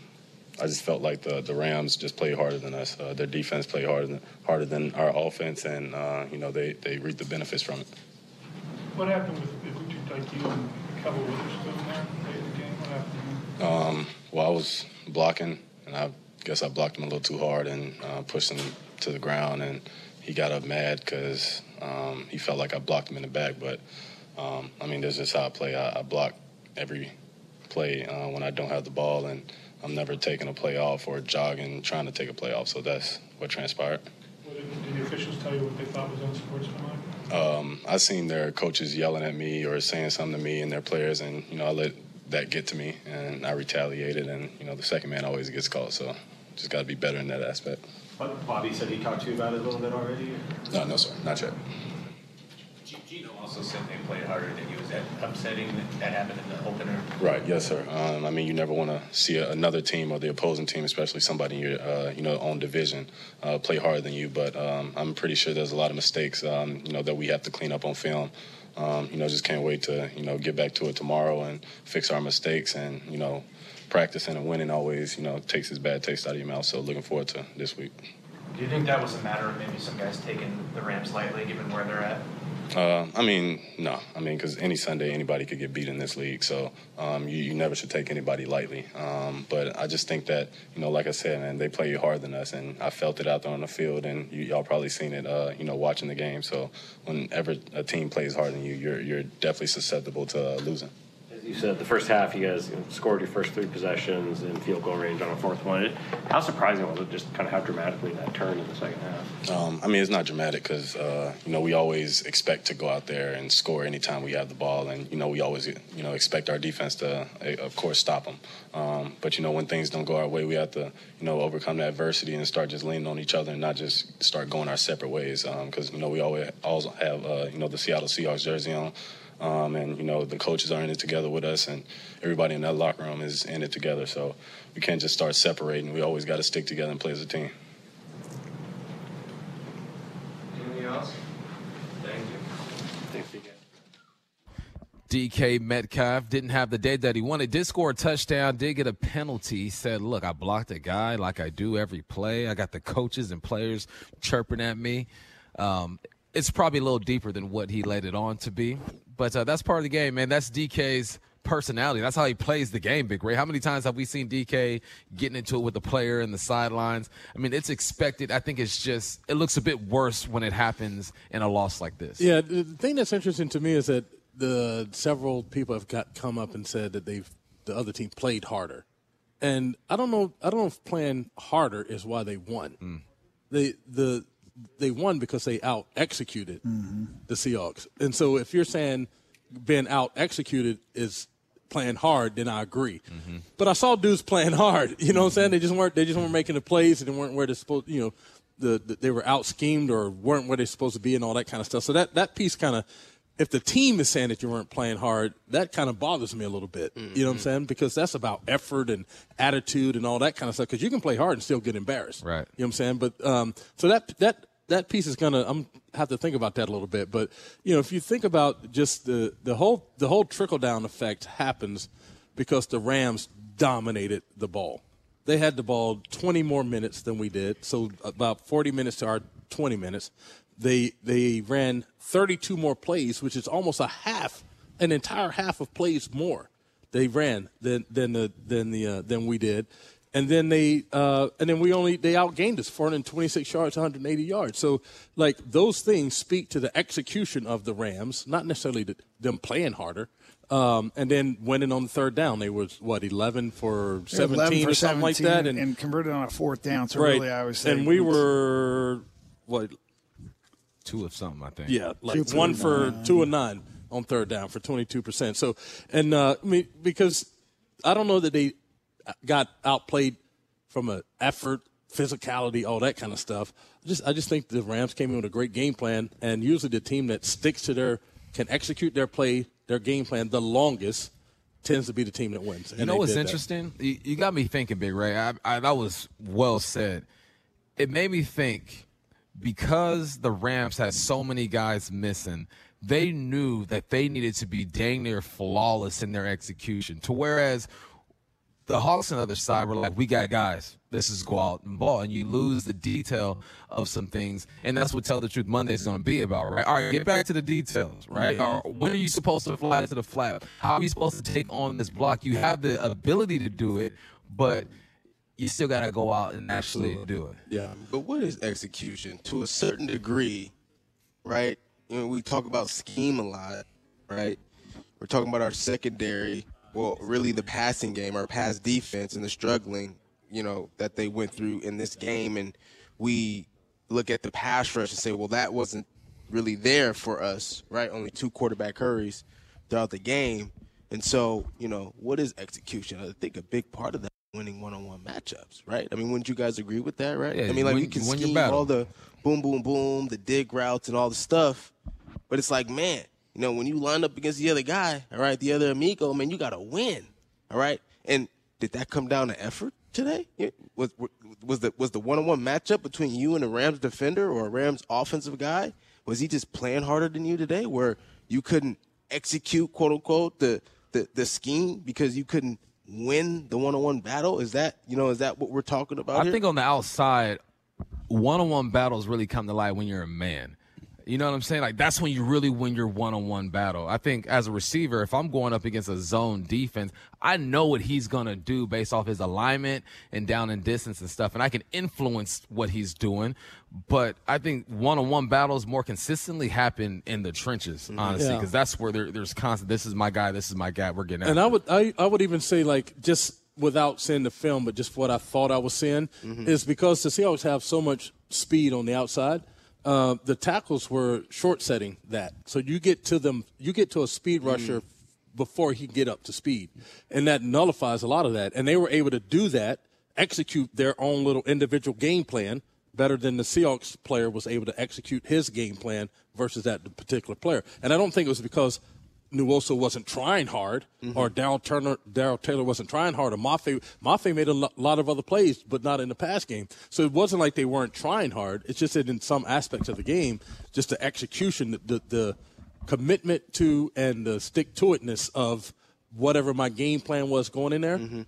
I just felt like the, the Rams just played harder than us. Uh, their defense played harder than, harder than our offense, and uh, you know they, they reaped the benefits from it. What happened with, with like you and Kevin Witherspoon there in the game? What happened? Um, well, I was blocking, and I guess I blocked him a little too hard and uh, pushed him to the ground, and he got up mad because um, he felt like I blocked him in the back. But um, I mean, this is how I play. I, I block every play uh, when I don't have the ball, and I'm never taking a play off or jogging trying to take a play off. So that's what transpired. What did, did the officials tell you what they thought was unsportsmanlike? Um, I seen their coaches yelling at me or saying something to me and their players, and you know I let that get to me, and I retaliated, and you know the second man always gets called, so just got to be better in that aspect. But Bobby said he talked to you about it a little bit already. No, no, sir, not yet. Geno also said they played harder than you. Was that upsetting that that happened in the opener? Right. Yes, sir. Um, I mean, you never want to see a, another team or the opposing team, especially somebody in your uh, you know own division, uh, play harder than you. But um, I'm pretty sure there's a lot of mistakes um, you know that we have to clean up on film. Um, you know, just can't wait to you know get back to it tomorrow and fix our mistakes and you know practicing and winning always you know takes this bad taste out of your mouth. So looking forward to this week. Do you think that was a matter of maybe some guys taking the Rams lightly, given where they're at? Uh, I mean, no. I mean, because any Sunday, anybody could get beat in this league. So um, you, you never should take anybody lightly. Um, but I just think that, you know, like I said, man, they play you harder than us. And I felt it out there on the field. And you, y'all probably seen it, uh, you know, watching the game. So whenever a team plays harder than you, you're, you're definitely susceptible to uh, losing. You said, the first half, you guys scored your first three possessions in field goal range on a fourth one. How surprising was it just kind of how dramatically that turned in the second half? Um, I mean, it's not dramatic because uh, you know we always expect to go out there and score anytime we have the ball, and you know we always you know expect our defense to, uh, of course, stop them. Um, but you know when things don't go our way, we have to you know overcome the adversity and start just leaning on each other and not just start going our separate ways. Because you know we always also have uh, you know the Seattle Seahawks jersey on. Um, and you know the coaches are in it together with us, and everybody in that locker room is in it together. So we can't just start separating. We always got to stick together and play as a team. Anything else? Thank you. Thanks, DK. DK Metcalf didn't have the day that he wanted. Did score a touchdown. Did get a penalty. He said, "Look, I blocked a guy like I do every play. I got the coaches and players chirping at me." Um, it's probably a little deeper than what he laid it on to be, but uh, that's part of the game, man. That's DK's personality. That's how he plays the game, Big Ray. How many times have we seen DK getting into it with the player in the sidelines? I mean, it's expected. I think it's just it looks a bit worse when it happens in a loss like this. Yeah, the thing that's interesting to me is that the several people have got come up and said that they've the other team played harder, and I don't know. I don't know if playing harder is why they won. They the they won because they out executed the Seahawks, and so if you're saying being out executed is playing hard, then I agree. But I saw dudes playing hard. You know what I'm saying? They just weren't. They just weren't making the plays, and they weren't where they're supposed. You know, the, the they were out schemed or weren't where they're supposed to be, and all that kind of stuff. So that that piece kind of. If the team is saying that you weren't playing hard, that kind of bothers me a little bit. You know what I'm saying? Because that's about effort and attitude and all that kind of stuff. Because you can play hard and still get embarrassed. Right. You know what I'm saying? But um, so that that that piece is gonna I'm have to think about that a little bit. But you know, if you think about just the the whole the whole trickle down effect happens because the Rams dominated the ball. They had the ball 20 more minutes than we did, so about 40 minutes to our 20 minutes. They they ran 32 more plays, which is almost a half, an entire half of plays more they ran than than the than the uh, than we did, and then they uh, and then we only they outgained us 426 yards, 180 yards. So like those things speak to the execution of the Rams, not necessarily the, them playing harder. Um, and then winning on the third down, they was what 11 for 17 11 for or something like that, and, and converted on a fourth down. So right. really, I was saying and we were what Two of something, I think. yeah, like Two one for for nine. two and nine on third down for twenty two percent. So, and uh, I mean, because I don't know that they got outplayed from an effort, physicality, all that kind of stuff. I just I just think the Rams came in with a great game plan, and usually the team that sticks to their can execute their play, their game plan the longest tends to be the team that wins. You know what's interesting? You, you got me thinking, Big Ray. I, I, that was well said. It made me think because the Rams had so many guys missing, they knew that they needed to be dang near flawless in their execution. To whereas the Hawks on the other side were like, we got guys. This is go out and ball. And you lose the detail of some things. And that's what Tell the Truth Monday is going to be about, right? All right, get back to the details, right? Or when are you supposed to fly to the flat? How are you supposed to take on this block? You have the ability to do it, but you still got to go out and actually do it. Yeah. But what is execution? To a certain degree, right? You know, we talk about scheme a lot, right? We're talking about our secondary, well, really the passing game, our pass defense, and the struggling, you know, that they went through in this game. And we look at the pass rush and say, well, that wasn't really there for us, right? Only two quarterback hurries throughout the game. And so, you know, what is execution? I think a big part of that winning one-on-one matchups, right? I mean, wouldn't you guys agree with that, right? Yeah, I mean, like we can scheme all the boom, boom, boom, the dig routes and all the stuff, but it's like, man, you know, when you line up against the other guy, all right, the other amigo, man, you got to win, all right. And did that come down to effort today? Was was the was the one-on-one matchup between you and a Rams defender or a Rams offensive guy? Was he just playing harder than you today, where you couldn't execute quote unquote the the, the scheme because you couldn't win the one-on-one battle? Is that you know is that what we're talking about? I here? think on the outside, one-on-one battles really come to light when you're a man. You know what I'm saying? Like that's when you really win your one-on-one battle. I think as a receiver, if I'm going up against a zone defense, I know what he's gonna do based off his alignment and down and distance and stuff, and I can influence what he's doing. But I think one-on-one battles more consistently happen in the trenches, honestly, Yeah. because that's where there, there's constant. This is my guy. This is my guy. We're getting. And I would I, I would even say like just without seeing the film, but just what I thought I was seeing Mm-hmm. is because the Seahawks have so much speed on the outside. Uh, the tackles were short setting that, so you get to them, you get to a speed Mm. rusher before he can get up to speed, and that nullifies a lot of that. And they were able to do that, execute their own little individual game plan better than the Seahawks player was able to execute his game plan versus that particular player. And I don't think it was because Nwosu wasn't trying hard, mm-hmm. or Daryl Turner, Darrell Taylor wasn't trying hard, or Mafe. Mafe made a lo- lot of other plays, but not in the pass game. So it wasn't like they weren't trying hard. It's just that in some aspects of the game, just the execution, the the, the commitment to and the stick to itness of whatever my game plan was going in there. Mm-hmm.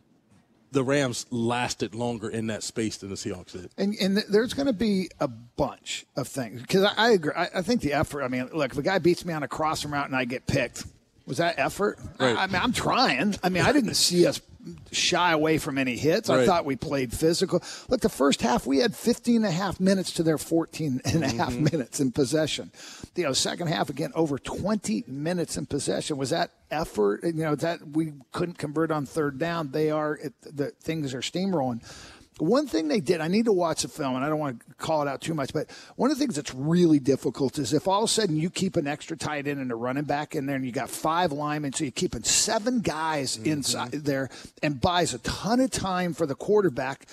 The Rams lasted longer in that space than the Seahawks did. And, and there's going to be a bunch of things because I, I agree. I, I think the effort. I mean, look, if a guy beats me on a crossing route and I get picked, was that effort? Right. I, I mean, I'm trying. I mean, I didn't see us shy away from any hits. I thought we played physical. Look, the first half we had 15 and a half minutes to their 14 and a half Mm-hmm. minutes in possession. You know, second half again over 20 minutes in possession. Was that effort? You know, that we couldn't convert on third down. They are it, the things are steamrolling. One thing they did, I need to watch the film, and I don't want to call it out too much, but one of the things that's really difficult is if all of a sudden you keep an extra tight end and a running back in there, and you got five linemen, so you're keeping seven guys mm-hmm. inside there, and buys a ton of time for the quarterback,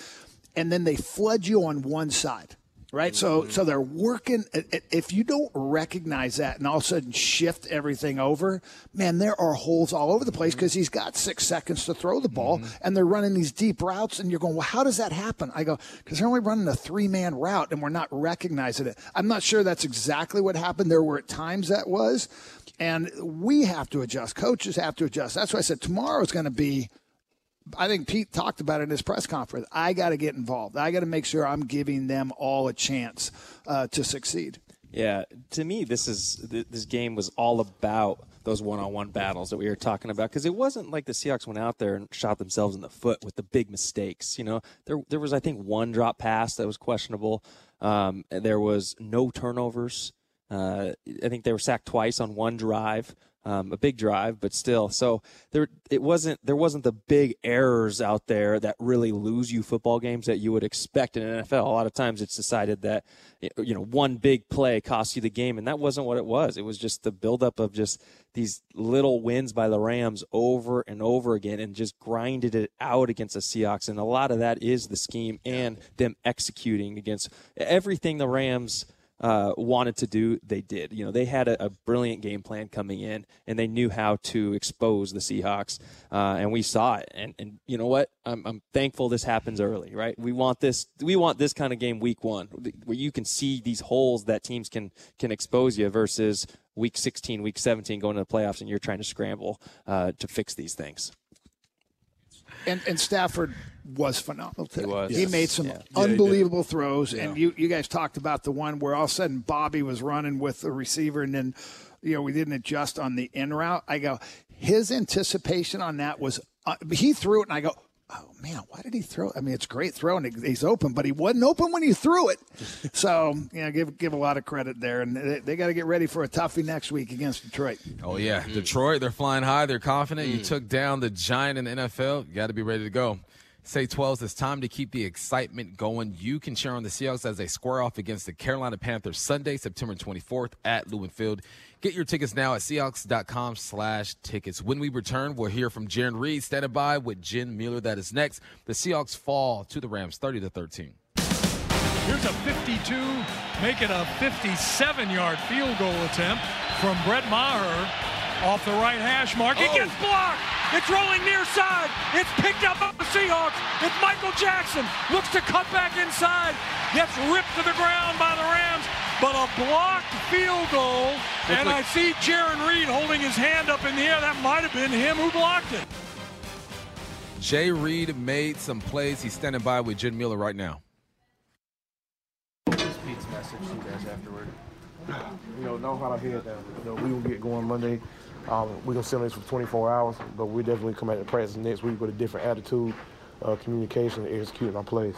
and then they flood you on one side. Right, so mm-hmm. so they're working. If you don't recognize that, and all of a sudden shift everything over, man, there are holes all over the place mm-hmm. because he's got six seconds to throw the ball, mm-hmm. and they're running these deep routes, and you're going, well, how does that happen? I go, because they're only running a three man route, and we're not recognizing it. I'm not sure that's exactly what happened. There were at times that was, and we have to adjust. Coaches have to adjust. That's why I said tomorrow is going to be. I think Pete talked about it in his press conference. I got to get involved. I got to make sure I'm giving them all a chance uh, to succeed. Yeah, to me, this is this game was all about those one-on-one battles that we were talking about because it wasn't like the Seahawks went out there and shot themselves in the foot with the big mistakes. You know, there there was I think one drop pass that was questionable. Um, there was no turnovers. Uh, I think they were sacked twice on one drive. Um, a big drive, but still. So there, it wasn't. There wasn't the big errors out there that really lose you football games that you would expect in an NFL. A lot of times, it's decided that you know one big play costs you the game, and that wasn't what it was. It was just the buildup of just these little wins by the Rams over and over again, and just grinded it out against the Seahawks. And a lot of that is the scheme and them executing against everything the Rams uh, wanted to do, they did. You know, they had a, a brilliant game plan coming in, and they knew how to expose the Seahawks, uh, and we saw it. And and you know what? I'm, I'm thankful this happens early, right? We want this. We want this kind of game week one, where you can see these holes that teams can can expose you versus week 16, week 17, going to the playoffs, and you're trying to scramble uh, to fix these things. And, and Stafford was phenomenal today. He, was. he Yes. made some Yeah. Yeah, unbelievable throws. Yeah. And you, you guys talked about the one where all of a sudden Bobby was running with the receiver and then, you know, we didn't adjust on the in route. I go, his anticipation on that was, uh, he threw it and I go, oh man, why did he throw? it? I mean, it's a great throw and he's open, but he wasn't open when he threw it. [LAUGHS] so, you know, give give a lot of credit there, and they, they got to get ready for a toughie next week against Detroit. Oh yeah, Detroit. They're flying high. They're confident. You took down the giant in the NFL. You got to be ready to go. Say 12s. It's time to keep the excitement going. You can cheer on the Seahawks as they square off against the Carolina Panthers Sunday, September 24th at Lumen Field. Get your tickets now at Seahawks.com slash tickets. When we return, we'll hear from Jarran Reed standing by with Jen Mueller. That is next. The Seahawks fall to the Rams 30 to 13. Here's a 52, make it a 57-yard field goal attempt from Brett Maher off the right hash mark. It oh. gets blocked. It's rolling near side. It's picked up by the Seahawks. It's Michael Jackson. Looks to cut back inside. Gets ripped to the ground by the Rams. But a blocked field goal. And I see Jarran Reed holding his hand up in the air. That might have been him who blocked it. Jay Reed made some plays. He's standing by with Jen Mueller right now. What was Pete's message to you guys afterward? you know, don't hold our head down. You know, we will get going Monday. Um, we're gonna sit on this for 24 hours, but we definitely come at the practice next week with a different attitude, uh, communication, and executing our plays.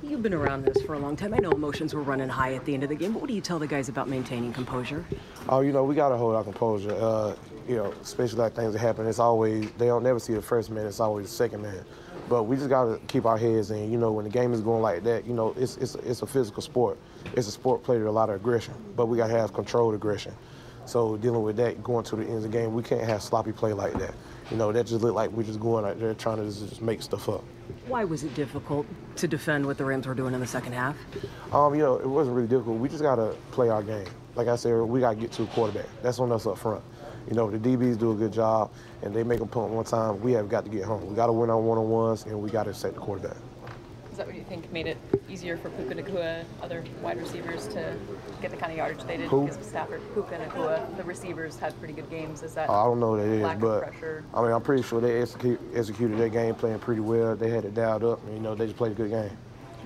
You've been around this for a long time. I know emotions were running high at the end of the game, but what do you tell the guys about maintaining composure? Oh, you know, we gotta hold our composure. Uh, you know, especially like things that happen. It's always they don't never see the first man. It's always the second man. But we just gotta keep our heads in. You know, when the game is going like that, you know, it's it's it's a physical sport. It's a sport played with a lot of aggression, but we gotta have controlled aggression. So dealing with that, going to the end of the game, we can't have sloppy play like that. You know, that just look like we're just going out there trying to just make stuff up. Why was it difficult to defend what the Rams were doing in the second half? Um, you know, it wasn't really difficult. We just gotta play our game. Like I said, we gotta get to a quarterback. That's on us up front. You know, the DBs do a good job, and they make them punt one time. We have got to get home. We got to win on one-on-ones, and we got to set the quarterback. Is that what you think made it easier for Puka Nacua, other wide receivers, to get the kind of yardage they did Who? because of Stafford? Puka Nacua, the receivers had pretty good games. Is that oh, I don't know what it lack is, of but pressure? I mean, I'm pretty sure they execute, executed their game plan pretty well. They had it dialed up, and you know, they just played a good game.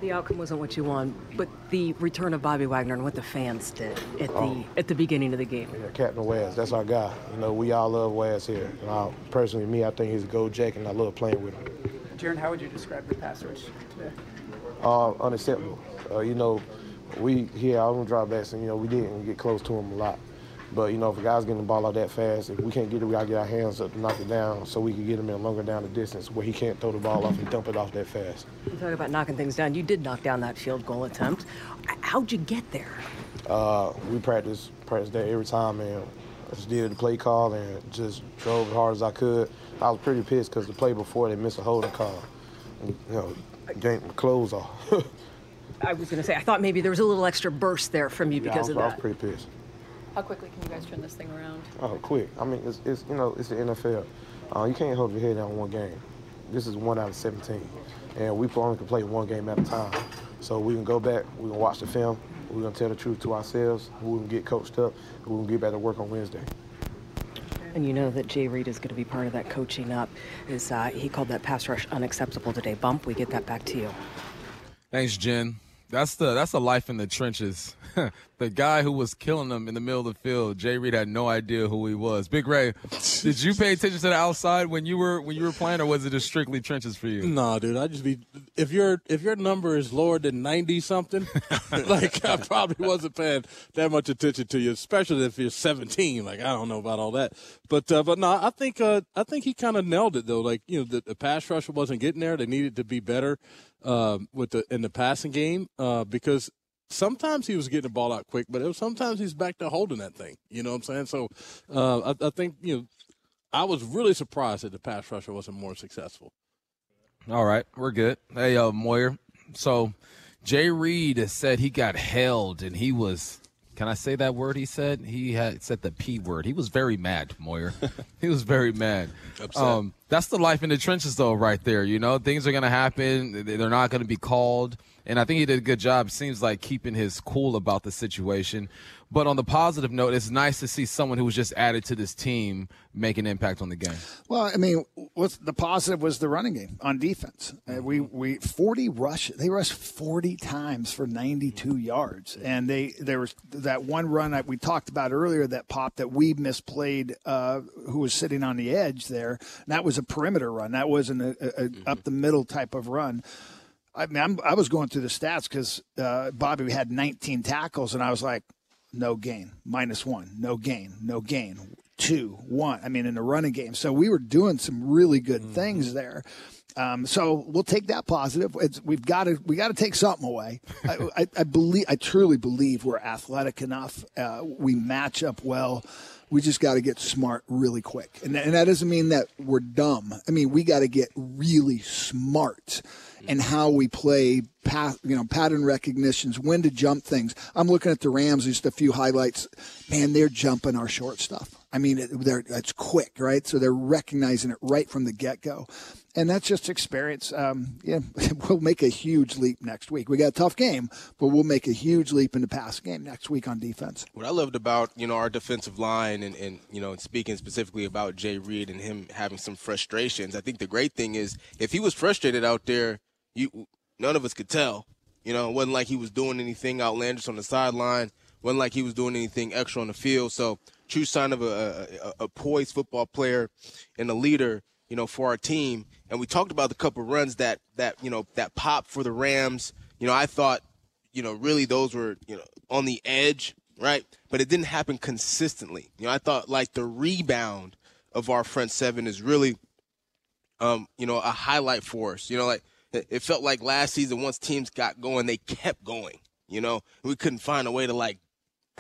The outcome wasn't what you want, but the return of Bobby Wagner and what the fans did at the Oh. at the beginning of the game. Yeah, Captain Waz, that's our guy. You know, we all love Waz here. And I, personally, me, I think he's a gold jack, and I love playing with him. Jarran, how would you describe the pass rush today? Uh, unacceptable. Uh, you know, we here our own drawbacks, and you know, we didn't get close to him a lot. But you know, if a guy's getting the ball out that fast, if we can't get it, we gotta get our hands up to knock it down, so we can get him in longer down the distance where he can't throw the ball off and dump it off that fast. You talk about knocking things down. You did knock down that field goal attempt. How'd you get there? Uh, we practice practice that every time, and I just did the play call and just drove as hard as I could. I was pretty pissed because the play before they missed a holding call. And, you know, game my clothes off. I was going to say, I thought maybe there was a little extra burst there from you Yeah, because was, of that. I was pretty pissed. How quickly can you guys turn this thing around? Oh, quick. I mean, it's, it's you know, it's the NFL. Uh, you can't hold your head down one game. This is one out of 17, and we only can play one game at a time. So we can go back, we can watch the film, we're gonna tell the truth to ourselves, we can get coached up, and we can get back to work on Wednesday. And you know that Jay Reed is going to be part of that coaching up. Is uh, he called that pass rush unacceptable today? Bump. We get that back to you. Thanks, Jen. That's the that's the life in the trenches. [LAUGHS] the guy who was killing them in the middle of the field, Jay Reed had no idea who he was. Big Ray, [LAUGHS] did you pay attention to the outside when you were when you were playing, or was it just strictly trenches for you? Nah, dude. I just be if your if your number is lower than ninety something, [LAUGHS] like I probably wasn't paying that much attention to you, especially if you're seventeen. Like I don't know about all that, but uh, but no, I think uh, I think he kind of nailed it though. Like you know, the, the pass rush wasn't getting there. They needed to be better um, with the in the passing game uh, because sometimes he was getting the ball out quick, but it was, sometimes he's back to holding that thing. You know what I'm saying? So uh, I, I think you know. I was really surprised that the pass rusher wasn't more successful. All right, we're good. Hey, uh, Moyer. So, Jay Reed said he got held, and he was. Can I say that word? He said he had said the p word. He was very mad, Moyer. [LAUGHS] he was very mad. Um, that's the life in the trenches, though, right there. You know, things are gonna happen. They're not gonna be called, and I think he did a good job. Seems like keeping his cool about the situation. But on the positive note, it's nice to see someone who was just added to this team make an impact on the game. Well, I mean, what's the positive was the running game on defense. Uh, we we forty rush. They rushed forty times for ninety two yards, and they there was that one run that we talked about earlier that pop that we misplayed. Uh, who was sitting on the edge there? And that was a perimeter run. That wasn't a, a, a up the middle type of run. I mean, I'm, I was going through the stats because uh, Bobby had 19 tackles, and I was like, no gain, minus one, no gain, no gain, two, one. I mean, in the running game. So we were doing some really good things there. Um, so we'll take that positive. It's, we've got to we got to take something away. I, I, I believe I truly believe we're athletic enough. Uh, we match up well. We just got to get smart really quick, and, and that doesn't mean that we're dumb. I mean we got to get really smart in how we play, path, you know, pattern recognitions, when to jump things. I'm looking at the Rams, just a few highlights. Man, they're jumping our short stuff. I mean, it, they're, it's quick, right? So they're recognizing it right from the get go. And that's just experience. Um, yeah, [LAUGHS] we'll make a huge leap next week. We got a tough game, but we'll make a huge leap in the pass game next week on defense. What I loved about you know our defensive line and, and you know speaking specifically about Jay Reed and him having some frustrations, I think the great thing is if he was frustrated out there, none of us could tell. You know, it wasn't like he was doing anything outlandish on the sideline. wasn't like he was doing anything extra on the field. So true sign of a, a, a poised football player and a leader, you know, for our team. And we talked about the couple runs that that you know that pop for the Rams. You know, I thought, you know, really those were you know on the edge, right? But it didn't happen consistently. You know, I thought like the rebound of our front seven is really, um, you know, a highlight for us. You know, like it felt like last season once teams got going, they kept going. You know, we couldn't find a way to like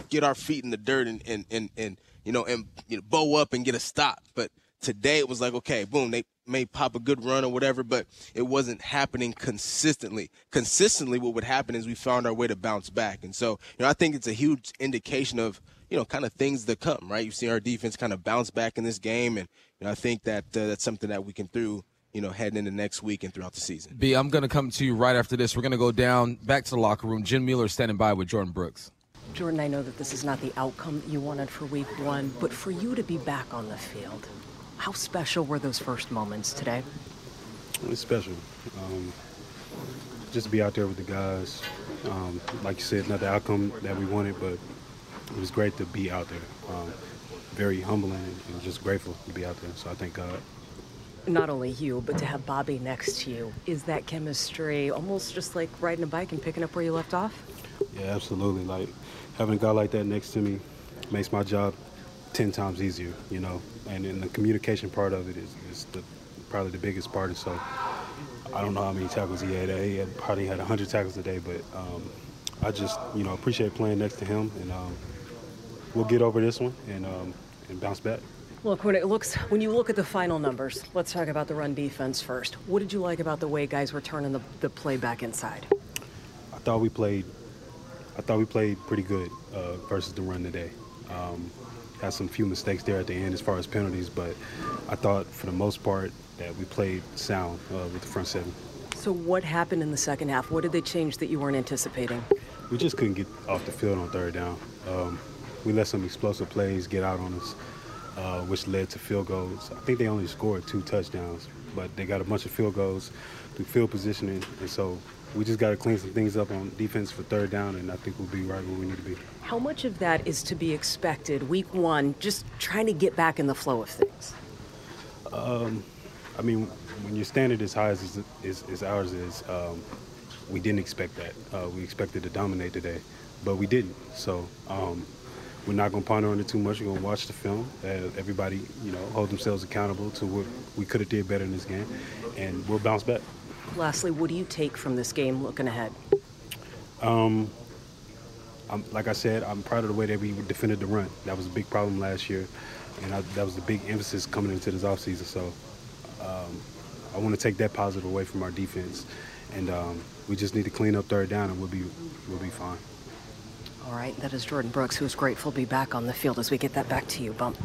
get our feet in the dirt and and and, and you know and you know, bow up and get a stop. But today it was like okay, boom, they may pop a good run or whatever, but it wasn't happening consistently. Consistently, what would happen is we found our way to bounce back, and so you know I think it's a huge indication of you know kind of things to come. Right, you've seen our defense kind of bounce back in this game, and you know I think that uh, that's something that we can through you know, heading into next week and throughout the season. B, I'm going to come to you right after this. We're going to go down back to the locker room. Jen Mueller standing by with Jordyn Brooks. Jordyn, I know that this is not the outcome you wanted for week one, but for you to be back on the field, how special were those first moments today? It's special. Um, just to be out there with the guys. Um, like you said, not the outcome that we wanted, but it was great to be out there. Um, very humbling and just grateful to be out there. So I thank God not only you, but to have Bobby next to you, is that chemistry almost just like riding a bike and picking up where you left off? Yeah, absolutely. Like having a guy like that next to me makes my job ten times easier, you know. And, and the communication part of it is, is the, probably the biggest part. So I don't know how many tackles he had. He had probably had 100 tackles today, but um, I just, you know, appreciate playing next to him. And um, we'll get over this one and, um, and bounce back. Look, when it looks when you look at the final numbers, let's talk about the run defense first. What did you like about the way guys were turning the, the play back inside? I thought we played. I thought we played pretty good uh, versus the run today. Um, had some few mistakes there at the end as far as penalties, but I thought for the most part that we played sound uh, with the front seven. So what happened in the second half? What did they change that you weren't anticipating? We just couldn't get off the field on third down. Um, we let some explosive plays get out on us uh, which led to field goals. I think they only scored two touchdowns, but they got a bunch of field goals through field positioning, and so we just got to clean some things up on defense for third down, and I think we'll be right where we need to be. How much of that is to be expected week one, just trying to get back in the flow of things? Um, I mean, when your standard is high as, as, as ours is, um, we didn't expect that. Uh, we expected to dominate today, but we didn't. So um, we're not going to ponder on it too much. We're going to watch the film. Uh, everybody, you know, hold themselves accountable to what we could have did better in this game, and we'll bounce back. Lastly, what do you take from this game looking ahead? Um, I'm, like I said, I'm proud of the way that we defended the run. That was a big problem last year, and I, that was the big emphasis coming into this offseason. So um, I want to take that positive away from our defense, and um, we just need to clean up third down, and we'll be we'll be fine. All right, that is Jordyn Brooks, who's grateful to be back on the field as we get that back to you, Bump.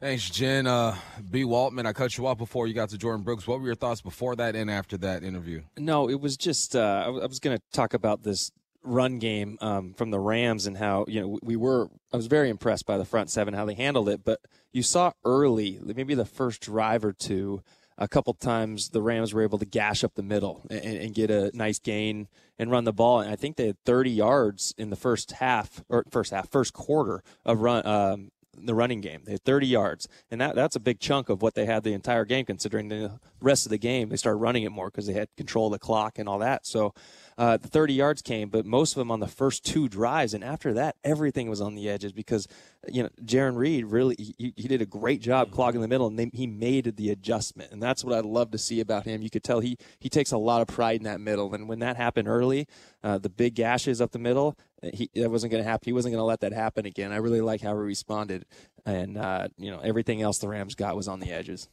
Thanks, Jen. Uh, B. Waltman, I cut you off before you got to Jordyn Brooks. What were your thoughts before that and after that interview? No, it was just, uh, I was going to talk about this run game um, from the Rams and how, you know, we were, I was very impressed by the front seven, how they handled it. But you saw early, maybe the first drive or two, a couple times the Rams were able to gash up the middle and, and, get a nice gain and run the ball. And I think they had 30 yards in the first half or first half, first quarter of run. Um, the running game. They had 30 yards, and that, that's a big chunk of what they had the entire game. Considering the rest of the game, they started running it more because they had control of the clock and all that. So uh, the 30 yards came, but most of them on the first two drives. And after that, everything was on the edges because, you know, Jarran Reed really, he, he did a great job mm-hmm. clogging the middle and they, he made the adjustment. And that's what I love to see about him. You could tell he, he takes a lot of pride in that middle. And when that happened early, uh, the big gashes up the middle, he, that wasn't going to happen. He wasn't going to let that happen again. I really like how he responded. And, uh, you know, everything else the Rams got was on the edges.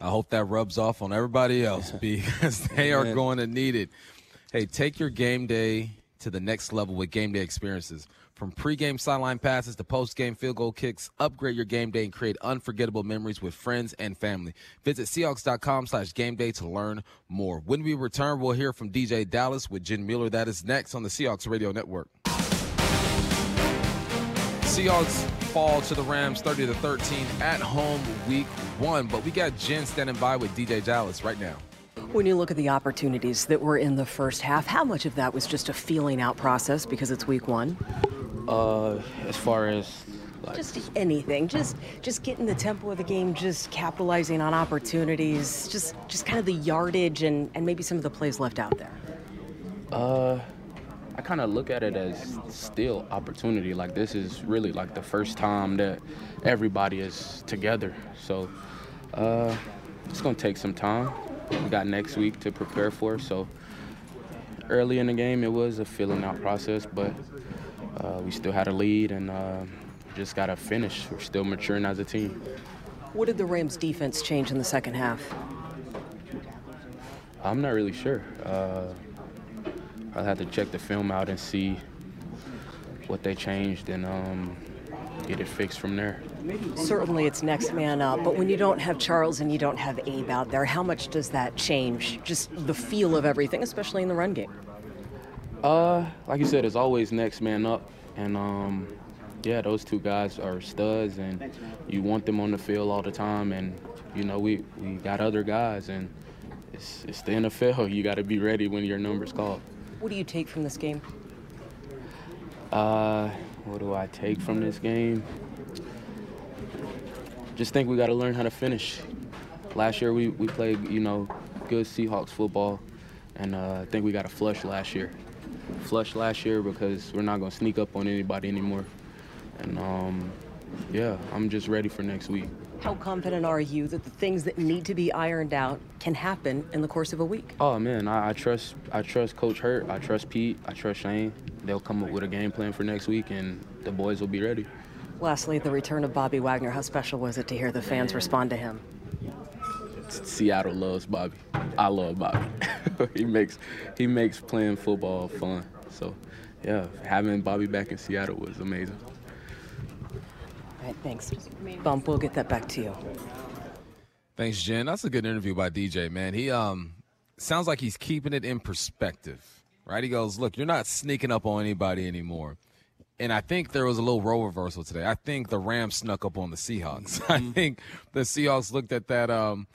I hope that rubs off on everybody else because [LAUGHS] they are going to need it. Hey, take your game day to the next level with game day experiences. From pregame sideline passes to postgame field goal kicks, upgrade your game day and create unforgettable memories with friends and family. Visit Seahawks.com slash game day to learn more. When we return, we'll hear from Deejay Dallas with Jen Mueller. That is next on the Seahawks Radio Network. Seahawks fall to the Rams 30 to 13 at home week one, but we got Jen standing by with Deejay Dallas right now. When you look at the opportunities that were in the first half, how much of that was just a feeling out process because it's week one? Uh, as far as like, Just anything. Just just getting the tempo of the game, just capitalizing on opportunities, just just kind of the yardage and, and maybe some of the plays left out there. Uh, I kind of look at it as still opportunity. Like this is really like the first time that everybody is together. So uh, it's gonna take some time. We got next week to prepare for. So early in the game, it was a filling out process, but uh, we still had a lead and uh, just gotta finish. We're still maturing as a team. What did the Rams defense change in the second half? I'm not really sure. Uh, I'll have to check the film out and see what they changed and um, get it fixed from there. Certainly it's next man up, but when you don't have Charles and you don't have Abe out there, how much does that change? Just the feel of everything, especially in the run game. Uh, like you said, it's always next man up, and um, yeah, those two guys are studs, and you want them on the field all the time. And you know, we we got other guys, and it's it's the NFL. You got to be ready when your number's called. What do you take from this game? Uh, what do I take from this game? Just think we got to learn how to finish. Last year we, we played, you know, good Seahawks football, and uh, I think we got a flush last year. Flush last year because we're not gonna sneak up on anybody anymore. And um, yeah, I'm just ready for next week. How confident are you that the things that need to be ironed out can happen in the course of a week? Oh man, I, I trust I trust Coach Hurt. I trust Pete. I trust Shane. They'll come up with a game plan for next week, and the boys will be ready. Lastly, the return of Bobby Wagner. How special was it to hear the fans respond to him? Seattle loves Bobby. I love Bobby. [LAUGHS] he makes he makes playing football fun. So, yeah, having Bobby back in Seattle was amazing. All right, thanks. Bump, we'll get that back to you. Thanks, Jen. That's a good interview by Deejay, man. He um sounds like he's keeping it in perspective, right? He goes, "Look, you're not sneaking up on anybody anymore." And I think there was a little role reversal today. I think the Rams snuck up on the Seahawks. [LAUGHS] I think the Seahawks looked at that um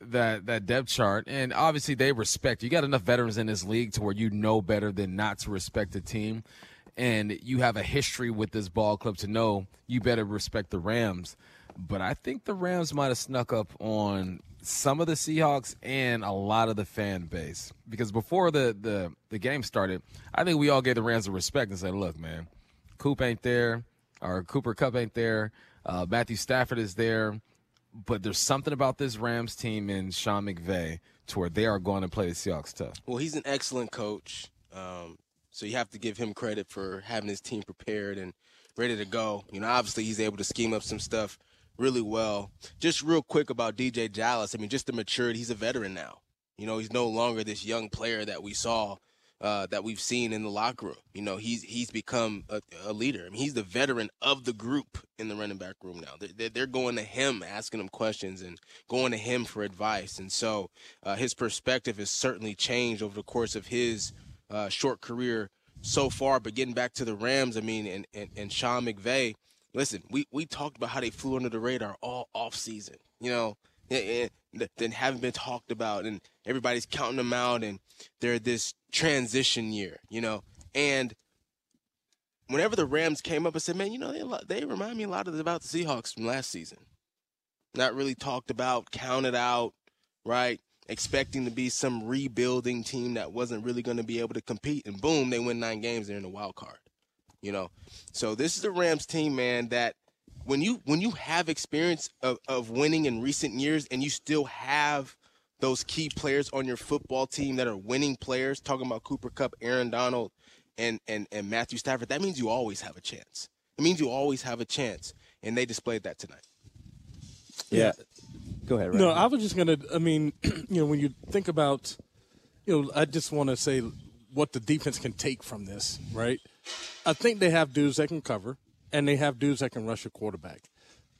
that that depth chart, and obviously they respect. You got enough veterans in this league to where you know better than not to respect a team, and you have a history with this ball club to know you better respect the Rams. But I think the Rams might have snuck up on some of the Seahawks and a lot of the fan base because before the the the game started, I think we all gave the Rams a respect and said, "Look, man, Coop ain't there, or Cooper Kupp ain't there, uh, Matthew Stafford is there." but there's something about this Rams team and Sean McVay to where they are going to play the Seahawks tough. Well, he's an excellent coach, um, so you have to give him credit for having his team prepared and ready to go. You know, obviously he's able to scheme up some stuff really well. Just real quick about Deejay Dallas. I mean, just the maturity. He's a veteran now. You know, he's no longer this young player that we saw uh, that we've seen in the locker room. You know, he's he's become a, a, leader. I mean, he's the veteran of the group in the running back room now. They're, they're going to him, asking him questions, and going to him for advice. And so uh, his perspective has certainly changed over the course of his uh, short career so far. But getting back to the Rams, I mean, and, and, and Sean McVay, listen, we, we talked about how they flew under the radar all off season. You know, and, then haven't been talked about, and everybody's counting them out, and they're this transition year, you know. And whenever the Rams came up, I said, man, you know, they they remind me a lot of about the Seahawks from last season. Not really talked about, counted out, right? Expecting to be some rebuilding team that wasn't really going to be able to compete, and boom, they win nine games. They're in the wild card, you know. So this is the Rams team, man, that when you when you have experience of, of winning in recent years and you still have those key players on your football team that are winning players, talking about Cooper Kupp, Aaron Donald, and and and Matthew Stafford, that means you always have a chance. It means you always have a chance, and they displayed that tonight. Yeah. Go ahead. Ryan. No, I was just gonna. I mean, [CLEARS THROAT] you know, when you think about, you know, I just want to say what the defense can take from this, right? I think they have dudes that can cover, and they have dudes that can rush a quarterback.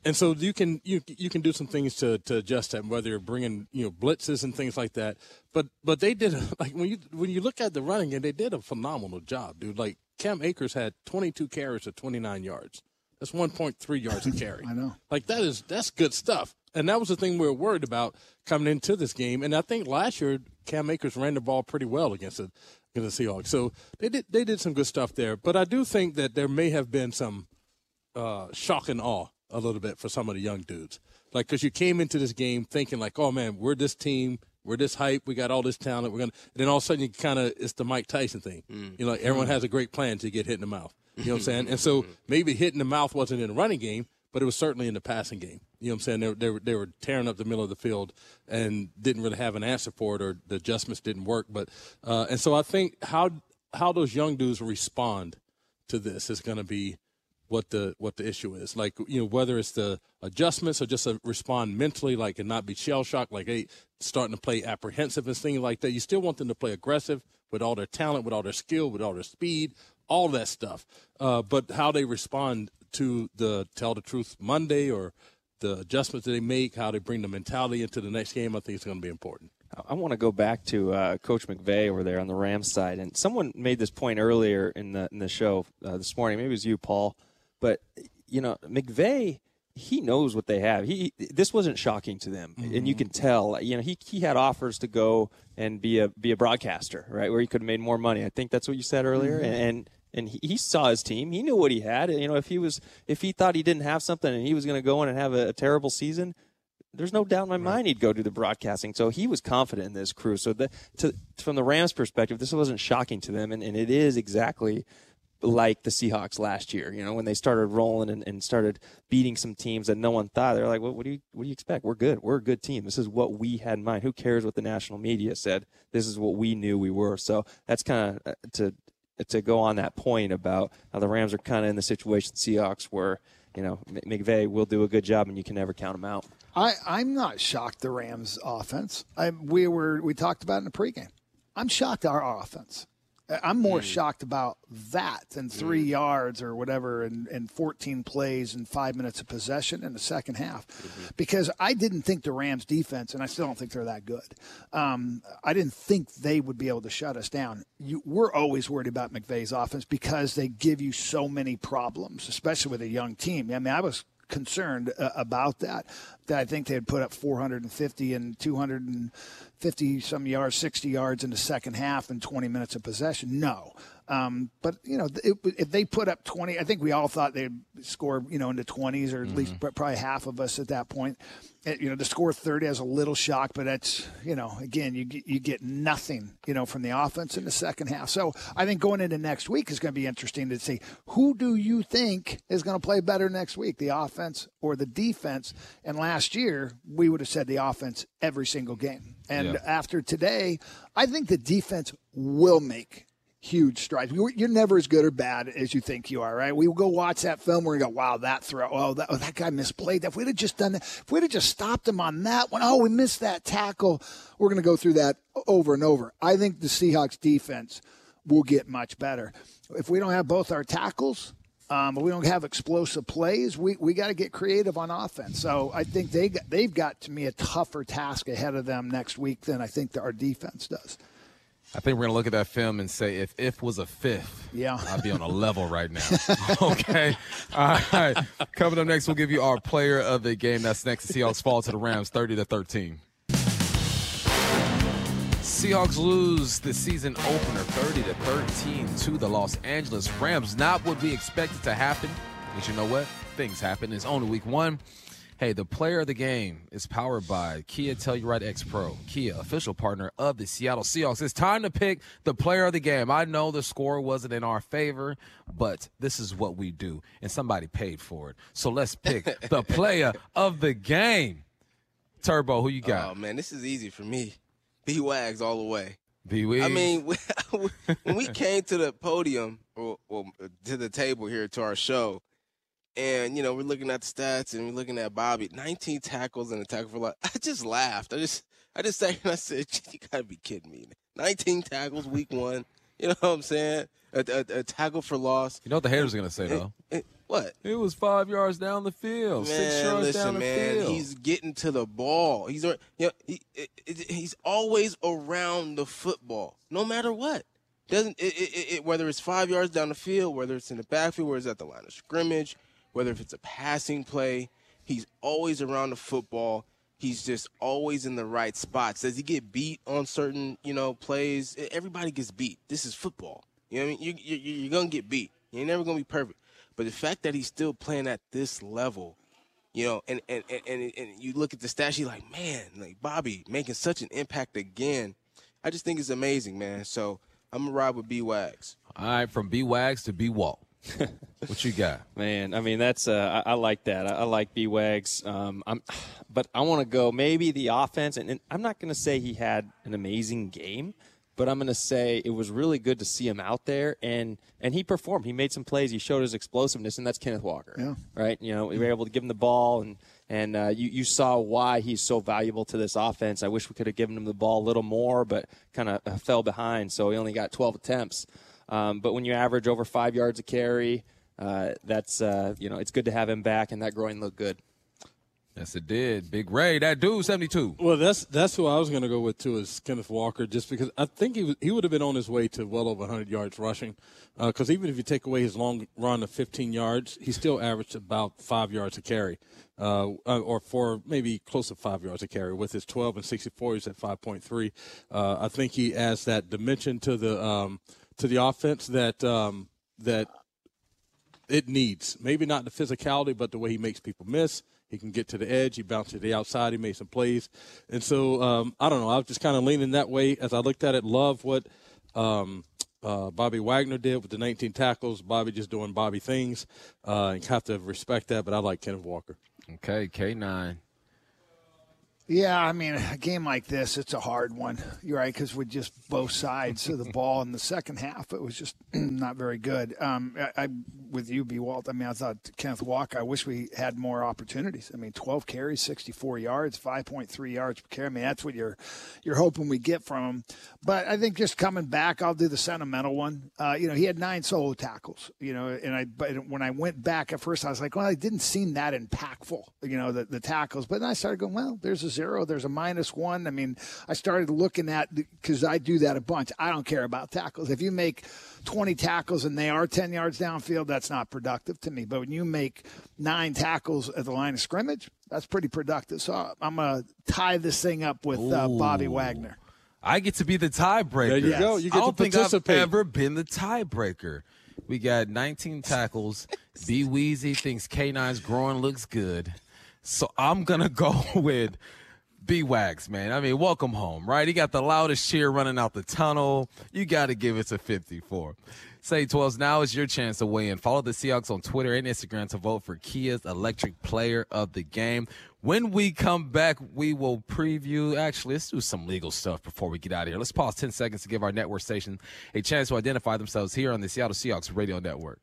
And so you can you you can do some things to, to adjust that, whether you're bringing you know blitzes and things like that. But but they did [LAUGHS] like when you when you look at the running game, they did a phenomenal job, dude. Like Cam Akers had 22 carries of 29 yards. That's 1.3 yards a carry. [LAUGHS] I know. Like that is that's good stuff. And that was the thing we were worried about coming into this game. And I think last year Cam Akers ran the ball pretty well against the against the Seahawks. So they did they did some good stuff there. But I do think that there may have been some uh, shock and awe a little bit for some of the young dudes. Like because you came into this game thinking like, oh man, we're this team. We're this hype. We got all this talent. We're gonna. And then all of a sudden, you kind of it's the Mike Tyson thing. You know, like everyone has a great plan to get hit in the mouth. You know what I'm saying? And so maybe hitting the mouth wasn't in the running game, but it was certainly in the passing game. You know what I'm saying? They, were- they, were, they were tearing up the middle of the field and didn't really have an answer for it, or the adjustments didn't work. But uh, and so I think how how those young dudes respond to this is going to be what the what the issue is. Like you know whether it's the adjustments or just a respond mentally, like and not be shell shocked, like hey, starting to play apprehensive and things like that. You still want them to play aggressive with all their talent, with all their skill, with all their speed, all that stuff. Uh, but how they respond to the tell the truth Monday or the adjustments that they make, how they bring the mentality into the next game, I think is going to be important. I want to go back to uh, Coach McVay over there on the Rams side, and someone made this point earlier in the in the show uh, this morning. Maybe it was you, Paul, but you know McVay. He knows what they have. He this wasn't shocking to them, and you can tell. You know, he he had offers to go and be a be a broadcaster, right, where he could have made more money. I think that's what you said earlier, Mhm. and. and and he, he saw his team. He knew what he had. You know, if he was, if he thought he didn't have something and he was going to go in and have a, a terrible season, there's no doubt in my mind he'd go do the broadcasting. So he was confident in this crew. So the, to, from the Rams' perspective, this wasn't shocking to them, and, and it is exactly like the Seahawks last year. You know, when they started rolling and, and started beating some teams that no one thought, they're like, what, what do you what do you expect? We're good. We're a good team. This is what we had in mind. Who cares what the national media said? This is what we knew we were. So that's kind of uh, to to go on that point about how the Rams are kind of in the situation the Seahawks were. You know, McVay will do a good job, and you can never count them out. I, I'm not shocked the Rams offense. I, we were we talked about in the pregame. I'm shocked our offense. I'm more shocked about that than three yards or whatever and, and 14 plays and five minutes of possession in the second half. Because I didn't think the Rams defense, and I still don't think they're that good. Um, I didn't think they would be able to shut us down. You, we're always worried about McVay's offense because they give you so many problems, especially with a young team. I mean, I was concerned uh, about that. That I think they'd put up 450 and 250 some yards, 60 yards in the second half and 20 minutes of possession. No. Um, but you know, it, if they put up 20, I think we all thought they'd score, you know, in the 20s, or at least probably half of us at that point. You know, to score 30 has a little shock, but that's, you know, again, you get, you get nothing, you know, from the offense in the second half. So I think going into next week is going to be interesting to see who do you think is going to play better next week, the offense or the defense? And last year, we would have said the offense every single game. And Yeah. after today, I think the defense will make huge strides. We were, you're never as good or bad as you think you are, right? We go watch that film where we go, wow, that throw, oh, that, oh, that guy misplayed that. If we'd have just done that, if we'd have just stopped him on that one, oh, we missed that tackle. We're going to go through that over and over. I think the Seahawks defense will get much better. If we don't have both our tackles, um, we don't have explosive plays. We, we got to get creative on offense. So I think they they've got to me a tougher task ahead of them next week than I think our defense does. I think we're gonna look at that film and say if if was a fifth, Yeah. I'd be on a level right now. [LAUGHS] okay. All right. Coming up next, we'll give you our player of the game. That's next. The Seahawks fall to the Rams, thirty to thirteen. Seahawks lose the season opener 30 to 13 to the Los Angeles Rams. Not what we expected to happen. But you know what? Things happen. It's only week one. Hey, the player of the game is powered by Kia Telluride X Pro, Kia, official partner of the Seattle Seahawks. It's time to pick the player of the game. I know the score wasn't in our favor, but this is what we do, and somebody paid for it. So let's pick [LAUGHS] the player of the game. Turbo, who you oh, got? Oh man, this is easy for me. [LAUGHS] B Wags all the way. B Wags. I mean, [LAUGHS] when we came to the podium or, or to the table here to our show, and you know we're looking at the stats and we're looking at Bobby, 19 tackles and a tackle for loss. [LAUGHS] I just laughed. I just I just [LAUGHS] sat here and I said, "You gotta be kidding me!" 19 tackles week one. You know what I'm saying? A, a, a tackle for loss. You know what the haters are gonna say though? What? It was five yards down the field, six yards listen, down the man, field. he's getting to the ball. He's you know, he, he's always around the football, no matter what. Doesn't it, whether it's five yards down the field, whether it's in the backfield, whether it's at the line of scrimmage, whether if it's a passing play, he's always around the football. He's just always in the right spots. Does he get beat on certain, you know, plays? Everybody gets beat. This is football. You know what I mean? You, you, you- you're going to get beat. You're never going to be perfect. But the fact that he's still playing at this level, you know, and, and, and, and, and you look at the stats, you're like, man, like Bobby making such an impact again. I just think it's amazing, man. So I'm going to ride with B Wags. All right, from B Wags to B Walt. [LAUGHS] what you got? Man, I mean that's uh, I, I like that. I, I like B Wags. Um, I'm, [SIGHS] but I want to go maybe the offense, and, and I'm not going to say he had an amazing game, but I'm going to say it was really good to see him out there, and and he performed. He made some plays. He showed his explosiveness, and that's Kenneth Walker. Yeah. Right. You know, we were able to give him the ball, and and uh, you you saw why he's so valuable to this offense. I wish we could have given him the ball a little more, but kind of uh, fell behind, so he only got 12 attempts. Um, but when you average over five yards a carry, uh, that's uh, you know it's good to have him back, and that groin looked good. Yes, it did. Big Ray, that dude, 72. Well, that's that's who I was going to go with too is Kenneth Walker, just because I think he was, he would have been on his way to well over 100 yards rushing, because even if you take away his long run of 15 yards, he still averaged about five yards a carry, uh, uh, or for maybe close to five yards a carry. With his 12 and 64, he's at 5.3. Uh, I think he adds that dimension to the um, to the offense that um, that it needs. Maybe not the physicality, but the way he makes people miss. He can get to the edge. He bounced to the outside. He made some plays. And so, um, I don't know. I was just kind of leaning that way as I looked at it. Love what um, uh, Bobby Wagner did with the 19 tackles. Bobby just doing Bobby things. Uh, and have to respect that, but I like Kenneth Walker. Okay, K9. Yeah, I mean, a game like this, it's a hard one. You're right, because with just both sides of the ball in the second half, it was just [CLEARS THROAT] not very good. Um, I, I, with you, B. Walt, I mean, I thought Kenneth Walker, I wish we had more opportunities. I mean, 12 carries, 64 yards, 5.3 yards per carry. I mean, that's what you're you're hoping we get from him. But I think just coming back, I'll do the sentimental one. Uh, you know, he had nine solo tackles. You know, and I but when I went back at first, I was like, well, it didn't seem that impactful. You know, the, the tackles. But then I started going, well, there's a zero, there's a minus one. I mean, I started looking at because I do that a bunch. I don't care about tackles. If you make 20 tackles and they are 10 yards downfield, that's not productive to me. But when you make nine tackles at the line of scrimmage, that's pretty productive. So I'm going to tie this thing up with uh, Bobby Wagner. I get to be the tiebreaker. There you go. You get I don't to think participate. I've ever been the tiebreaker. We got 19 tackles. [LAUGHS] B Weezy thinks K9's growing looks good. So I'm going to go [LAUGHS] with B Wags, man. I mean, welcome home, right? He got the loudest cheer running out the tunnel. You got to give it to 54. Say 12s, now is your chance to weigh in. Follow the Seahawks on Twitter and Instagram to vote for Kia's electric player of the game. When we come back, we will preview. Actually, let's do some legal stuff before we get out of here. Let's pause 10 seconds to give our network station a chance to identify themselves here on the Seattle Seahawks Radio Network.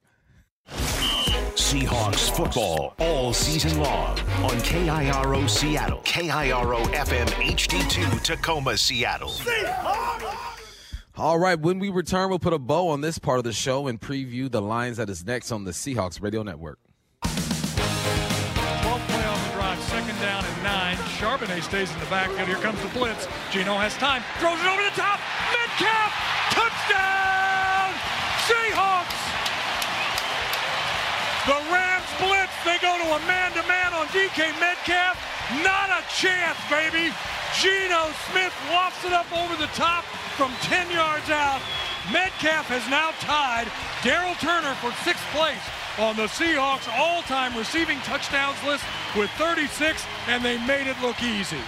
Seahawks football all season long on KIRO Seattle, KIRO FM HD2 Tacoma, Seattle. All right, when we return, we'll put a bow on this part of the show and preview the lines that is next on the Seahawks Radio Network. 12 play on the drive, second down and nine. Charbonnet stays in the backfield. Here comes the blitz. Geno has time, throws it over the top. Metcalf, touchdown! Seahawks! The Rams blitz. They go to a man-to-man on DK Metcalf. Not a chance, baby. Geno Smith lofts it up over the top from 10 yards out. Metcalf has now tied Daryl Turner for sixth place on the Seahawks all-time receiving touchdowns list with 36, and they made it look easy.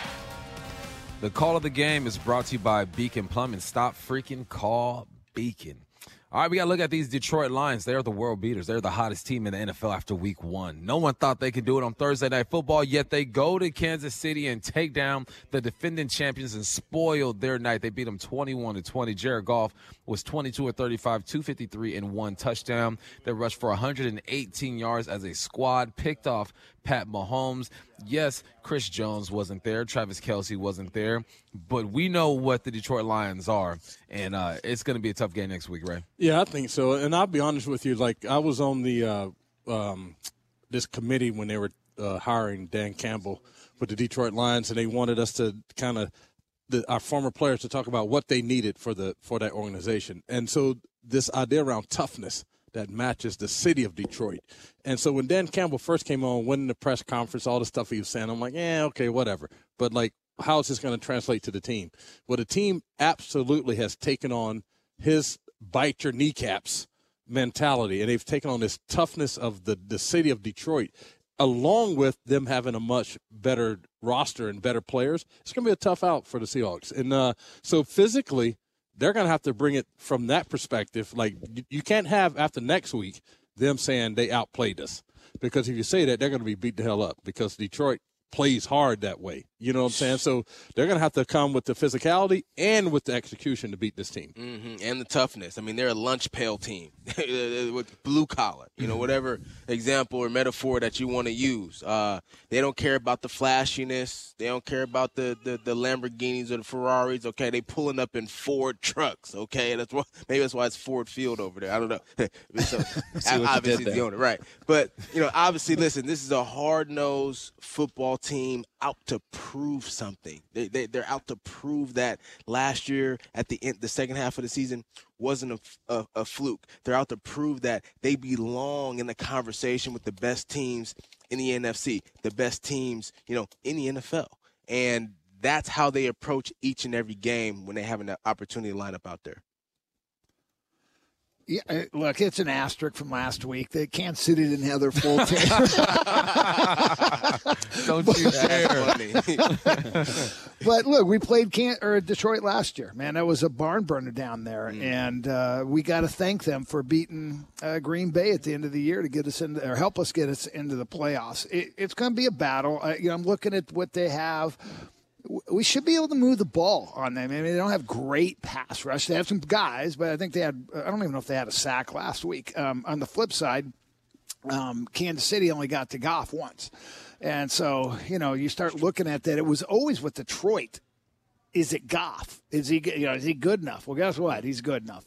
The call of the game is brought to you by Beacon Plumbing. Stop freaking call Beacon. All right, we got to look at these Detroit Lions. They're the world beaters. They're the hottest team in the NFL after week one. No one thought they could do it on Thursday Night Football, yet they go to Kansas City and take down the defending champions and spoil their night. They beat them 21 to 20. Jared Goff was 22 or 35, 253, and one touchdown. They rushed for 118 yards as a squad, picked off Pat Mahomes. Yes, Chris Jones wasn't there. Travis Kelce wasn't there. But we know what the Detroit Lions are, and uh, it's going to be a tough game next week, right? Yeah, I think so. And I'll be honest with you. Like I was on the uh, um, this committee when they were uh, hiring Dan Campbell with the Detroit Lions, and they wanted us to kind of our former players to talk about what they needed for the for that organization. And so this idea around toughness that matches the city of Detroit. And so when Dan Campbell first came on, winning the press conference, all the stuff he was saying, I'm like, yeah, okay, whatever. But like, how is this going to translate to the team? Well, the team absolutely has taken on his bite your kneecaps mentality, and they've taken on this toughness of the the city of Detroit, along with them having a much better roster and better players. It's going to be a tough out for the Seahawks, and uh, so physically, they're going to have to bring it from that perspective. Like you, can't have after next week them saying they outplayed us, because if you say that, they're going to be beat the hell up because Detroit plays hard that way. You know what I'm saying? So they're going to have to come with the physicality and with the execution to beat this team. hmm And the toughness. I mean, they're a lunch pail team [LAUGHS] with blue collar, you know, whatever example or metaphor that you want to use. Uh, they don't care about the flashiness. They don't care about the, the, the Lamborghinis or the Ferraris. Okay, they pulling up in Ford trucks. Okay, that's why [LAUGHS] maybe that's why it's Ford Field over there. I don't know. [LAUGHS] so, what obviously the owner, right? But you know, obviously, listen, this is a hard nosed football team out to prove something. They, they they're out to prove that last year at the end, the second half of the season wasn't a, a, a fluke. They're out to prove that they belong in the conversation with the best teams in the NFC, the best teams, you know, in the NFL, and that's how they approach each and every game when they have an opportunity to line up out there. Yeah, uh, look, it's an asterisk from last week. That Kansas City didn't have their full [LAUGHS] team. [LAUGHS] Don't you [LAUGHS] dare. but look, we played Can- or Detroit last year. Man, that was a barn burner down there, and uh, we got to thank them for beating uh, Green Bay at the end of the year to get us into or help us get us into the playoffs. It, it's going to be a battle. Uh, you know, I'm looking at what they have. We should be able to move the ball on them. I mean, they don't have great pass rush. They have some guys, but I think they had. I don't even know if they had a sack last week. Um, on the flip side, um, Kansas City only got to Goff once. And so, you know, you start looking at that. It was always with Detroit. Is it Goff? Is he, you know, is he good enough? Well, guess what? He's good enough,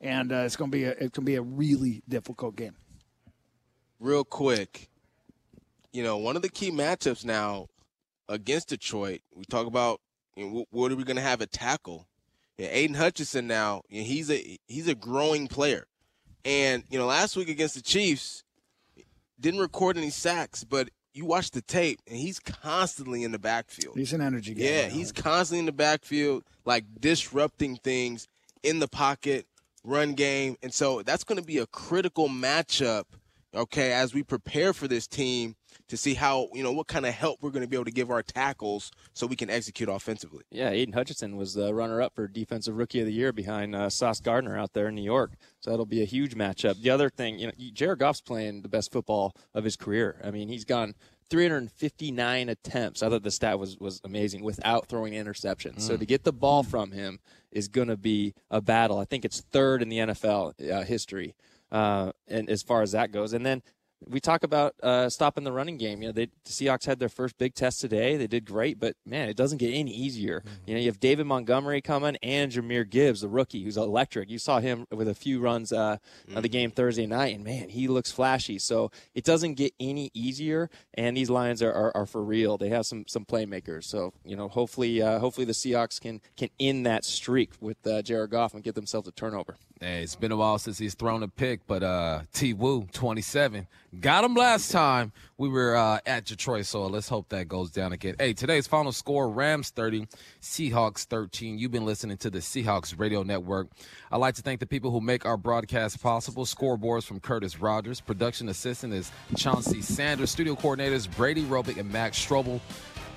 and uh, it's to be a, it's to be a really difficult game. real quick, you know, one of the key matchups now against Detroit, we talk about you know, wh- what are we going to have at tackle? Yeah, Aidan Hutchinson now, you know, he's a he's a growing player, and you know, last week against the Chiefs, didn't record any sacks, but you watch the tape, and he's constantly in the backfield. He's an energy guy. Yeah, he's constantly in the backfield, like disrupting things in the pocket, run game. And so that's going to be a critical matchup, okay, as we prepare for this team to see how, you know, what kind of help we're going to be able to give our tackles so we can execute offensively. Yeah, Aidan Hutchinson was the runner-up for Defensive Rookie of the Year behind uh, Sauce Gardner out there in New York. So that'll be a huge matchup. The other thing, you know, Jared Goff's playing the best football of his career. I mean, he's gone 359 attempts. I thought the stat was was amazing without throwing interceptions. So Mm. to get the ball from him is going to be a battle. I think it's third in the NFL uh, history, uh, and as far as that goes, and then we talk about uh, stopping the running game. You know, they, the Seahawks had their first big test today. They did great, but man, it doesn't get any easier. You know, you have David Montgomery coming and Jahmyr Gibbs, the rookie, who's electric. You saw him with a few runs uh, of the game Thursday night, and man, he looks flashy. So it doesn't get any easier. And these Lions are, are, are for real. They have some some playmakers. So you know, hopefully, uh, hopefully the Seahawks can can end that streak with uh, Jared Goff and get themselves a turnover. Hey, it's been a while since he's thrown a pick, but uh, T. Woo, 27, got him last time we were uh, at Detroit. So let's hope that goes down again. Hey, today's final score: Rams 30, Seahawks 13. You've been listening to the Seahawks Radio Network. I'd like to thank the people who make our broadcast possible. Scoreboards from Curtis Rogers, production assistant is Chauncey Sanders, studio coordinators Brady Robick and Max Strobel.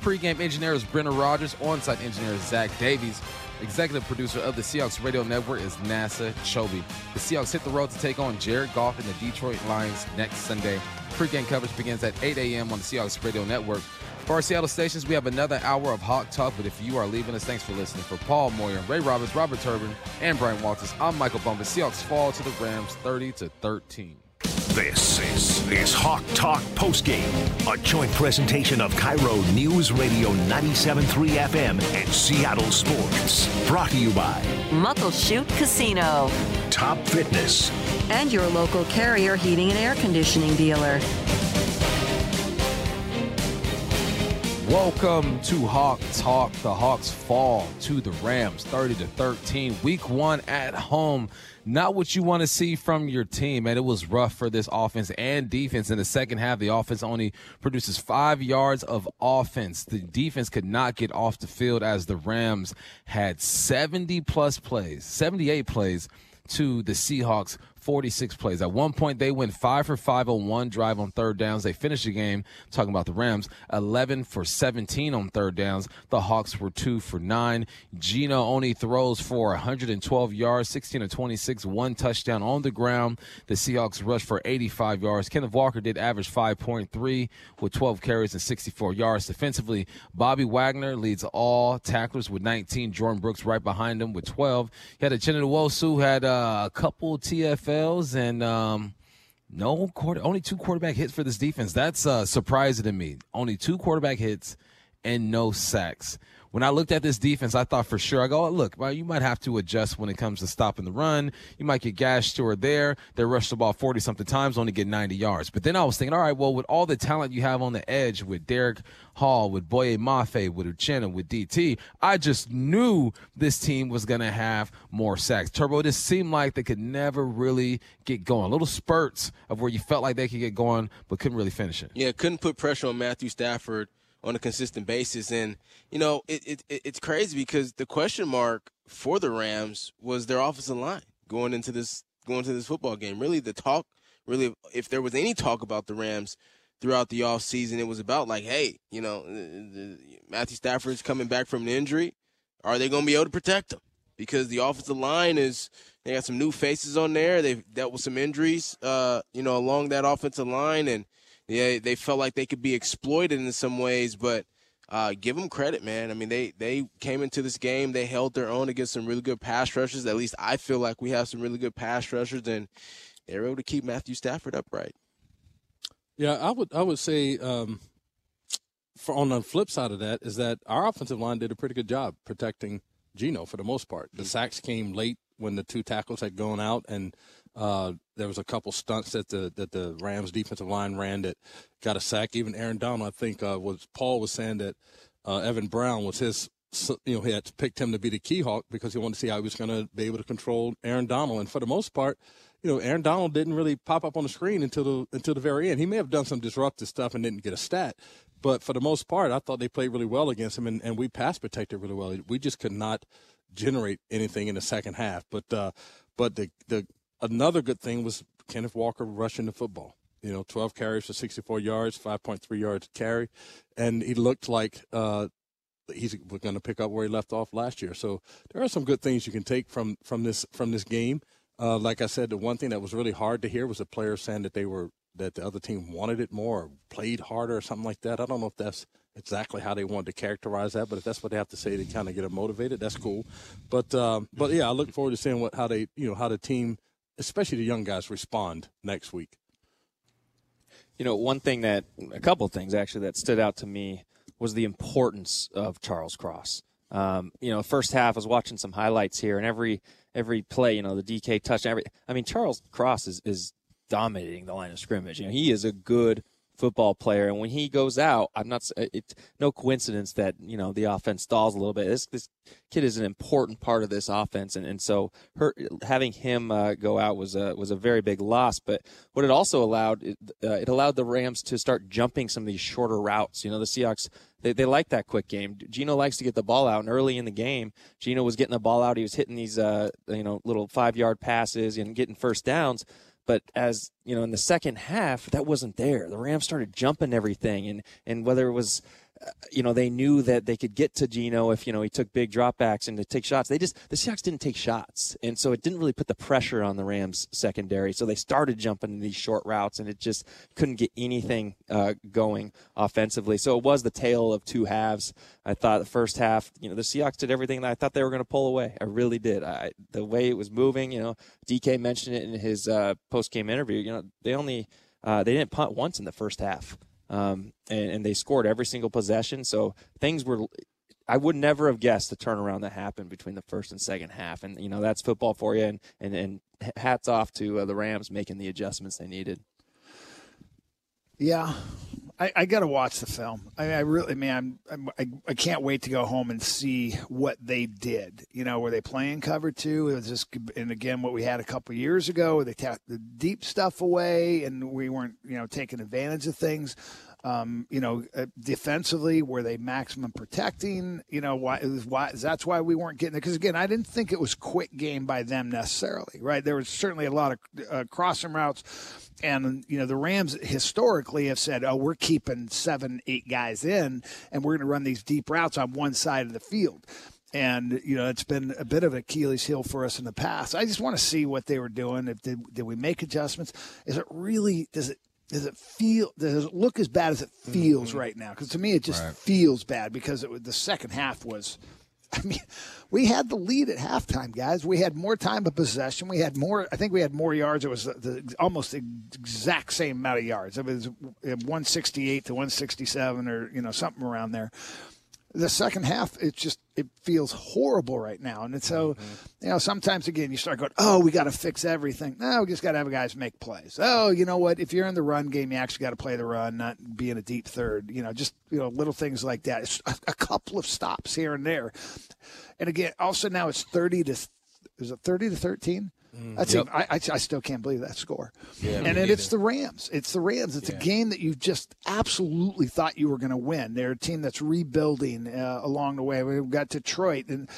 Pre-game engineer is Brenner Rogers. On-site engineer is Zach Davies. Executive producer of the Seahawks Radio Network is NASA Chobe. The Seahawks hit the road to take on Jared Goff and the Detroit Lions next Sunday. Pre-game coverage begins at 8 a.m. on the Seahawks Radio Network. For our Seattle stations, we have another hour of Hawk Talk, but if you are leaving us, thanks for listening. For Paul Moyer, Ray Roberts, Robert Turbin, and Brian Walters, I'm Michael Bumpus. Seahawks fall to the Rams 30 to 13. This is, is Hawk Talk Postgame, a joint presentation of KIRO News Radio 97.3 FM and Seattle Sports. Brought to you by Muckleshoot Casino. Top Fitness. And your local carrier heating and air conditioning dealer. Welcome to Hawk Talk. The Hawks fall to the Rams 30 to 13. Week one at home. Not what you want to see from your team, and it was rough for this offense and defense. In the second half, the offense only produces five yards of offense. The defense could not get off the field as the Rams had 70 plus plays, 78 plays to the Seahawks 46 plays. At one point, they went five for five on one drive on third downs. They finished the game, talking about the Rams, 11 for 17 on third downs. The Hawks were two for nine. Geno only throws for 112 yards, 16 to 26, one touchdown on the ground. The Seahawks rushed for 85 yards. Kenneth Walker did average 5.3 with 12 carries and 64 yards. Defensively, Bobby Wagner leads all tacklers with 19. Jordyn Brooks right behind him with 12. He had a Nwosu, who had uh, a couple And um, no quarter, only two quarterback hits for this defense. That's uh, surprising to me. Only two quarterback hits and no sacks. When I looked at this defense, I thought for sure, I go, oh, look, well, you might have to adjust when it comes to stopping the run. You might get gashed or there. They rushed the ball 40 something times, only get 90 yards. But then I was thinking, all right, well, with all the talent you have on the edge with Derick Hall, with Boye Mafe, with Uchenna, with DT, I just knew this team was going to have more sacks. Turbo, this seemed like they could never really get going. Little spurts of where you felt like they could get going, but couldn't really finish it. Yeah, couldn't put pressure on Matthew Stafford on a consistent basis. And you know, it, it, it's crazy because the question mark for the Rams was their offensive line going into this going to this football game. Really, the talk, really, if there was any talk about the Rams throughout the off season, it was about like, hey, you know, Matthew Stafford's coming back from an injury. Are they going to be able to protect him? Because the offensive line is they got some new faces on there. They've dealt with some injuries, uh, you know, along that offensive line, and yeah, they felt like they could be exploited in some ways, but uh, give them credit, man. I mean, they they came into this game, they held their own against some really good pass rushers. At least I feel like we have some really good pass rushers, and they were able to keep Matthew Stafford upright. Yeah, I would I would say um, for on the flip side of that is that our offensive line did a pretty good job protecting Geno for the most part. The sacks came late when the two tackles had gone out, and uh, there was a couple stunts that the that the Rams defensive line ran that got a sack. Even Aaron Donald, I think, uh, was Paul was saying that uh, Evan Brown was his. You know, he had picked him to be the key hawk because he wanted to see how he was going to be able to control Aaron Donald. And for the most part, you know, Aaron Donald didn't really pop up on the screen until the until the very end. He may have done some disruptive stuff and didn't get a stat, but for the most part, I thought they played really well against him, and, and we pass protected really well. We just could not generate anything in the second half. But uh, but the the another good thing was Kenneth Walker rushing the football. You know, 12 carries for 64 yards, 5.3 yards carry, and he looked like uh, he's going to pick up where he left off last year. So there are some good things you can take from from this from this game. Uh, like I said, the one thing that was really hard to hear was the players saying that they were that the other team wanted it more, or played harder, or something like that. I don't know if that's exactly how they wanted to characterize that, but if that's what they have to say to kind of get them motivated, that's cool. But um, but yeah, I look forward to seeing what how they you know how the team especially the young guys, respond next week? You know, one thing that, a couple of things actually that stood out to me was the importance of Charles Cross. Um, you know, first half I was watching some highlights here, and every every play, you know, the DK touch, every. I mean, Charles Cross is is dominating the line of scrimmage. You know, he is a good football player. And when he goes out, I'm not. It's no coincidence that you know the offense stalls a little bit. This this kid is an important part of this offense, and, and so her having him uh, go out was a was a very big loss. But what it also allowed it, uh, it allowed the Rams to start jumping some of these shorter routes. You know, the Seahawks they, they like that quick game. Geno likes to get the ball out, and early in the game, Geno was getting the ball out. He was hitting these uh, you know little five yard passes and getting first downs. But as you know, in the second half, that wasn't there. The Rams started jumping everything, and and whether it was you know, they knew that they could get to Geno if, you know, he took big dropbacks and to take shots. They just, the Seahawks didn't take shots. And so it didn't really put the pressure on the Rams secondary. So they started jumping in these short routes and it just couldn't get anything uh, going offensively. So it was the tale of two halves. I thought the first half, you know, the Seahawks did everything that I thought they were going to pull away. I really did. I, the way it was moving, you know, DK mentioned it in his uh, post game interview. You know, they only, uh, they didn't punt once in the first half um, and, and they scored every single possession. So things were I would never have guessed the turnaround that happened between the first and second half. And, you know, that's football for you. And, and, and hats off to uh, the Rams making the adjustments they needed. Yeah. I, I got to watch the film. I, I really, man, I'm, I, I can't wait to go home and see what they did. You know, were they playing cover two? It was just, and again, what we had a couple years ago, where they tapped the deep stuff away, and we weren't, you know, taking advantage of things. Um, you know, uh, defensively, were they maximum protecting? You know, why, why that's why we weren't getting it. Because again, I didn't think it was quick game by them necessarily. Right, there was certainly a lot of uh, crossing routes, and you know the Rams historically have said, "Oh, we're keeping seven, eight guys in, and we're going to run these deep routes on one side of the field." and you know it's been a bit of a Achilles heel for us in the past. I just want to see what they were doing. If did, did we make adjustments? Is it really does it does it feel does it look as bad as it mm-hmm. feels right now? Because to me it just Right. feels bad because it, the second half was. [LAUGHS] I mean, we had the lead at halftime, guys. We had more time of possession. We had more. I think we had more yards. It was the, the almost the exact same amount of yards. It was uh, 168 to 167, or you know something around there the second half it's just it feels horrible right now. And it's so mm-hmm. you know sometimes again you start going oh we got to fix everything. No we just got to have guys make plays. Oh you know what? If you're in the run game you actually got to play the run not be in a deep third. You know just you know little things like that. It's a, a couple of stops here and there. And again also now it's 30 to is it 30 to 13 that's Yep. I, I, I still can't believe that score. Yeah, and then it's the Rams. It's the Rams. It's a game that you just absolutely thought you were going to win. They're a team that's rebuilding uh, along the way. We've got Detroit, and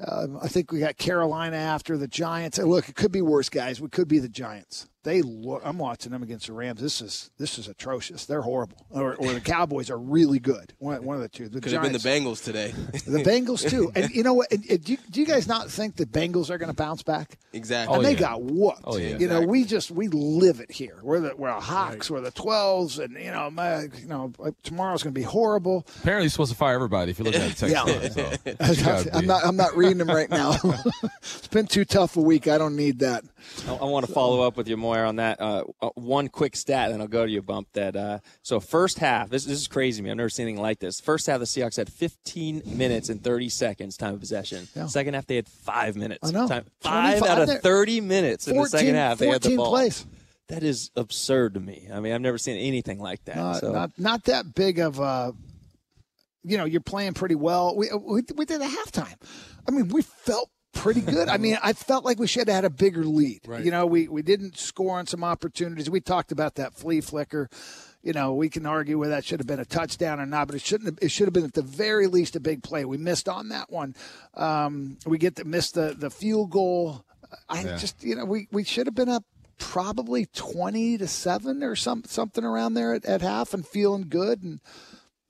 uh, I think we got Carolina after the Giants. And look, it could be worse, guys. We could be the Giants. They look. I'm watching them against the Rams. This is this is atrocious. They're horrible. Or, or the [LAUGHS] Cowboys are really good. One, one of the two. The Could have been the Bengals today. The Bengals too. [LAUGHS] And you know what? And, and do, you, do you guys not think the Bengals are going to bounce back? Exactly. and Oh, they yeah. got whooped. Oh, yeah. You know, we just we live it here. We're the we're the Hawks. We're the Twelves, and you know, my, you know, uh, tomorrow's going to be horrible. Apparently, you're supposed to fire everybody if you look at the text. Yeah. line, so [LAUGHS] I'm not. I'm not reading them right now. it's been too tough a week. I don't need that. I, I want to follow up with you more on that. Uh, uh, one quick stat, and I'll go to you, Bump. That uh, so first half. This, this is crazy to me. I've never seen anything like this. First half, the Seahawks had 15 minutes and 30 seconds time of possession. Yeah. Second half, they had five minutes. I know. Time, five out of 30 minutes in the second half. They had the 14 ball. plays. That is absurd to me. I mean, I've never seen anything like that. Not, so. not not that big of a. You know, you're playing pretty well. We we, we did a halftime. I mean, we felt pretty good. I mean, I felt like we should have had a bigger lead. Right. You know, we we didn't score on some opportunities. We talked about that flea flicker. You know, we can argue whether that should have been a touchdown or not, but it shouldn't. Have, it should have been at the very least a big play. We missed on that one. Um, we get to miss the the field goal. I Yeah. just you know we we should have been up probably 20 to 7 or some, something around there at, at half and feeling good and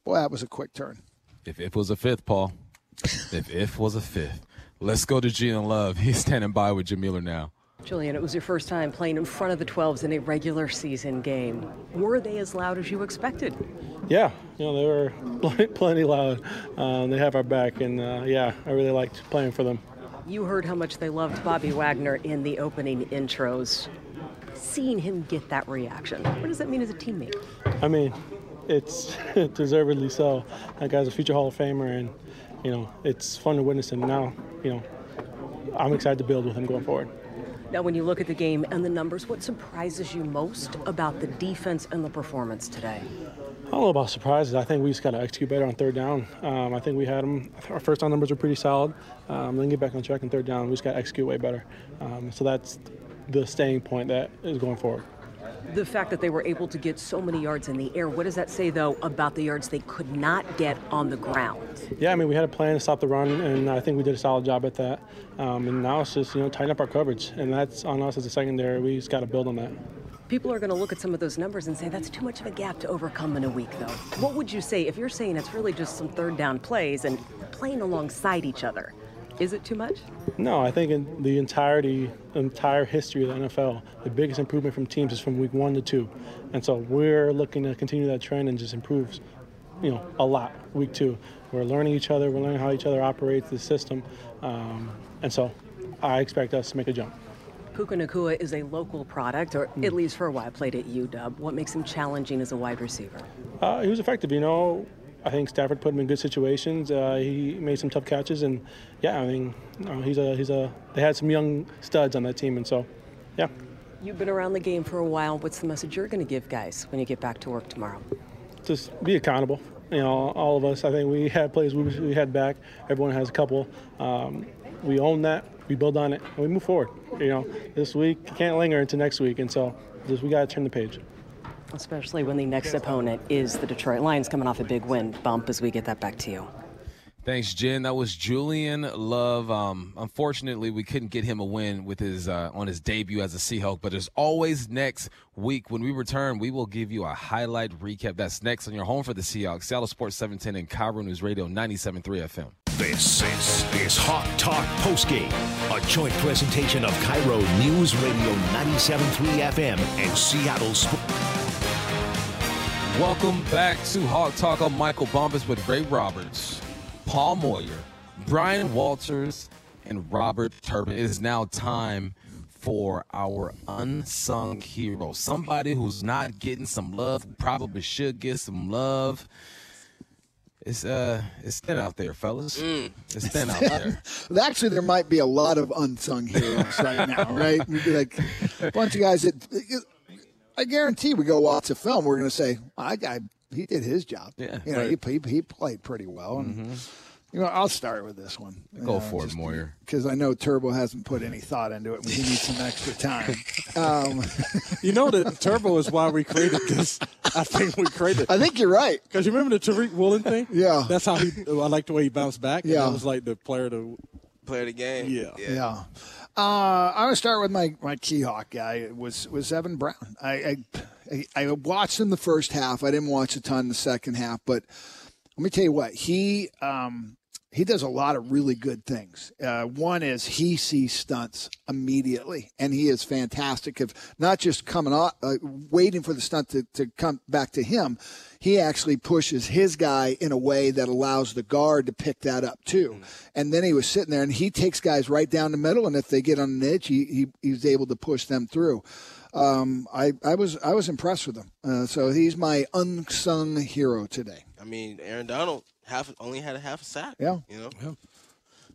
boy that was a quick turn If if was a fifth, Paul. If if was a fifth. Let's go to Gina Love. [LAUGHS] He's standing by with Jamila now. Julian, it was your first time playing in front of the 12s in a regular season game. Were they as loud as you expected? Yeah, you know, they were [LAUGHS] pl- plenty loud. Um, they have our back, and uh, yeah, I really liked playing for them. You heard how much they loved Bobby Wagner in the opening intros. Seeing him get that reaction, what does that mean as a teammate? I mean, it's [LAUGHS] deservedly so. That guy's a future Hall of Famer, and you know, it's fun to witness him now. You know, I'm excited to build with him going forward. Now, when you look at the game and the numbers, what surprises you most about the defense and the performance today? I don't know about surprises. I think we just got to execute better on third down. Um, I think we had them. Our first down numbers were pretty solid. Um, then get back on track on third down. We just got to execute way better. Um, so that's the staying point that is going forward. The fact that they were able to get so many yards in the air, what does that say, though, about the yards they could not get on the ground? Yeah, I mean, we had a plan to stop the run, and I think we did a solid job at that. Um, and now it's just, you know, tighten up our coverage, and that's on us as a secondary. We just got to build on that. People are going to look at some of those numbers and say that's too much of a gap to overcome in a week, though. What would you say if you're saying it's really just some third down plays and playing alongside each other? Is it too much? No, I think in the entirety, entire history of the NFL, the biggest improvement from teams is from week one to two, and so we're looking to continue that trend and just improve, you know, a lot week two. We're learning each other, we're learning how each other operates the system, um, and so I expect us to make a jump. Puka Nacua is a local product, or at least for a while played at UW. What makes him challenging as a wide receiver? Uh, he was effective, you know. I think Stafford put him in good situations. Uh, he made some tough catches, and yeah, I mean, he's a he's a. They had some young studs on that team, and so, yeah. You've been around the game for a while. What's the message you're going to give guys when you get back to work tomorrow? just be accountable. You know, all of us. I think we had plays we, we had back. Everyone has a couple. Um, we own that. We build on it, and we move forward. You know, this week can't linger into next week, and so just we got to turn the page. Especially when the next opponent is the Detroit Lions coming off a big win. Bump as we get that back to you. Thanks, Jen. That was Julian Love. Um, unfortunately, we couldn't get him a win with his uh, on his debut as a Seahawk. But as always, next week when we return, we will give you a highlight recap. That's next on your home for the Seahawks, Seattle Sports 710 and KIRO News Radio 97.3 FM. This, this is Hawk Talk Postgame, a joint presentation of KIRO News Radio 97.3 FM and Seattle Sports. Welcome back to Hawk Talk. I'm Michael Bumpus with Ray Roberts, Paul Moyer, Brian Walters, and Robert Turbin. It is now time for our unsung hero. Somebody who's not getting some love, probably should get some love. It's uh, it's thin out there, fellas. It's thin out there. [LAUGHS] Actually, there might be a lot of unsung heroes right now, right? Like a bunch of guys that I guarantee we go watch a film, we're going to say, "I guy, he did his job. Yeah, you know, right. he, he he played pretty well." And you know, I'll start with this one. Go for it, Moyer. because I know Turbo hasn't put any thought into it. and He needs some extra time. [LAUGHS] Um, [LAUGHS] You know that Turbo is why we created this. I think we created. I think you're right. Because you remember the Tariq Woolen thing? Yeah. That's how he. I like the way he bounced back. Yeah. that was like the player to. Player of the game. Yeah. Yeah. Uh, I'm gonna start with my my Keyhawk guy. Was was Evan Brown. I, I I watched him the first half. I didn't watch a ton the second half, but let me tell you what he um, he does a lot of really good things. Uh, one is he sees stunts immediately, and he is fantastic. Of not just coming off, uh, waiting for the stunt to, to come back to him, he actually pushes his guy in a way that allows the guard to pick that up too. And then he was sitting there, and he takes guys right down the middle, and if they get on an edge, he, he he's able to push them through. Um, I, I was I was impressed with him. Uh, so he's my unsung hero today. I mean, Aaron Donald half only had a half a sack. Yeah. You know.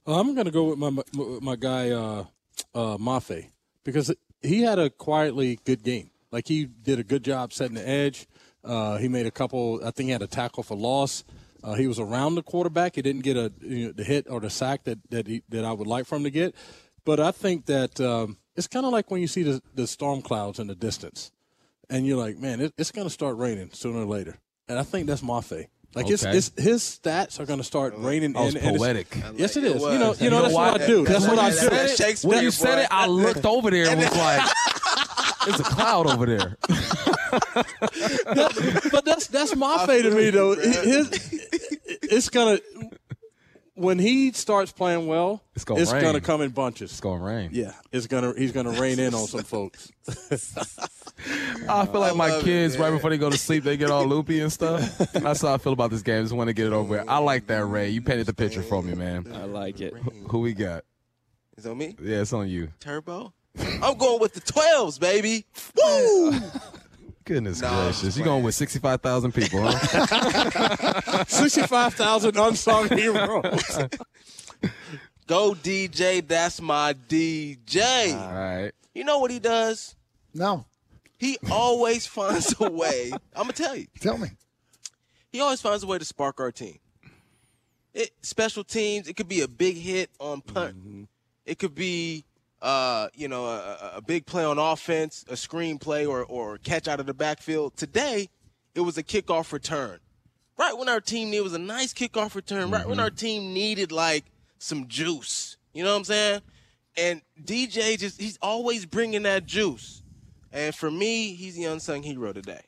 Uh, I'm going to go with my my, my guy uh, uh, Mafe because he had a quietly good game. Like he did a good job setting the edge. Uh, he made a couple. I think he had a tackle for loss. Uh, he was around the quarterback. He didn't get a you know, the hit or the sack that that he, that I would like for him to get. But I think that um, it's kind of like when you see the, the storm clouds in the distance, and you're like, man, it, it's going to start raining sooner or later. And I think that's Mafe. Like his, Okay. his his stats are going to start raining. Oh, that was in, and it's- poetic. Yes, it It is. was. You know, you You know, know that's why? what I do. That's When what I you do. said it, Shakespeare, When you said boy. it, I looked over there and was like, [LAUGHS] "There's a cloud over there." [LAUGHS] but that's that's Mafe to me though. His, it's gonna when he starts playing well, It's gonna rain. gonna come in bunches. It's gonna rain. Yeah, it's gonna he's gonna rain in on some folks. [LAUGHS] I feel like my love it, kids right before they go to sleep, they get all loopy and stuff. That's how I feel about this game. Just want to get it over with. I like that, Ray. You painted the picture for me, man. I like it. Who we got? Is it on me? Yeah, it's on you. Turbo. I'm going with the 12s, baby. [LAUGHS] Woo! Goodness Nah, I'm gracious, just you going with sixty-five thousand people, huh? [LAUGHS] Sixty-five thousand unsung heroes. [LAUGHS] Go DJ, that's my DJ. all right. You know what he does? No, He always finds a way. I'm gonna tell you. tell me. He always finds a way to spark our team. It special teams. It could be a big hit on punt. Mm-hmm. It could be, uh, you know, a, a- a big play on offense, a screen play, or or catch out of the backfield. Today, it was a kickoff return. Right when our team needed it was a nice kickoff return. Right when our team needed like some juice. You know what I'm saying? And DJ just he's always bringing that juice. And for me, he's the unsung hero today.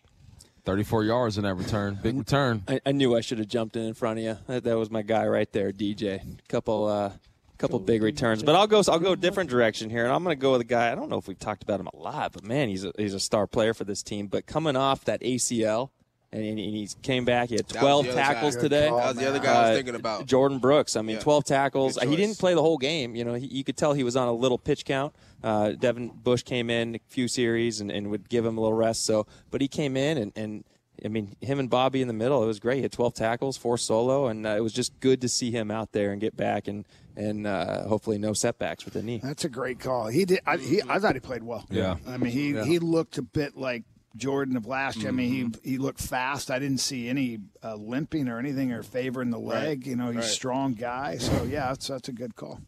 Thirty-four yards in that return. Big return. I, I knew I should have jumped in in front of you. That, that was my guy right there, DJ. Couple, uh, couple big returns. But I'll go. I'll go a different direction here, and I'm going to go with a guy. I don't know if we've talked about him a lot, but man, he's a, he's a star player for this team. But coming off that ACL, and, and he came back. He had 12 the tackles guy. today. That was the other guy I was Uh, thinking about. Jordyn Brooks. I mean, Yeah. 12 tackles. He didn't play the whole game. You know, he, you could tell he was on a little pitch count. Uh, Devin Bush came in a few series and, and would give him a little rest. So, but he came in and, and I mean, him and Bobby in the middle, it was great. He had 12 tackles, four solo, and uh, it was just good to see him out there and get back and and uh, hopefully no setbacks with the knee. That's a great call. He did. I, he, I thought he played well. Yeah. I mean, he Yeah. he looked a bit like Jordyn of last year. I mean, he he looked fast. I didn't see any uh, limping or anything or favoring the leg. Right. You know, he's Right. a strong guy. So yeah, that's that's a good call.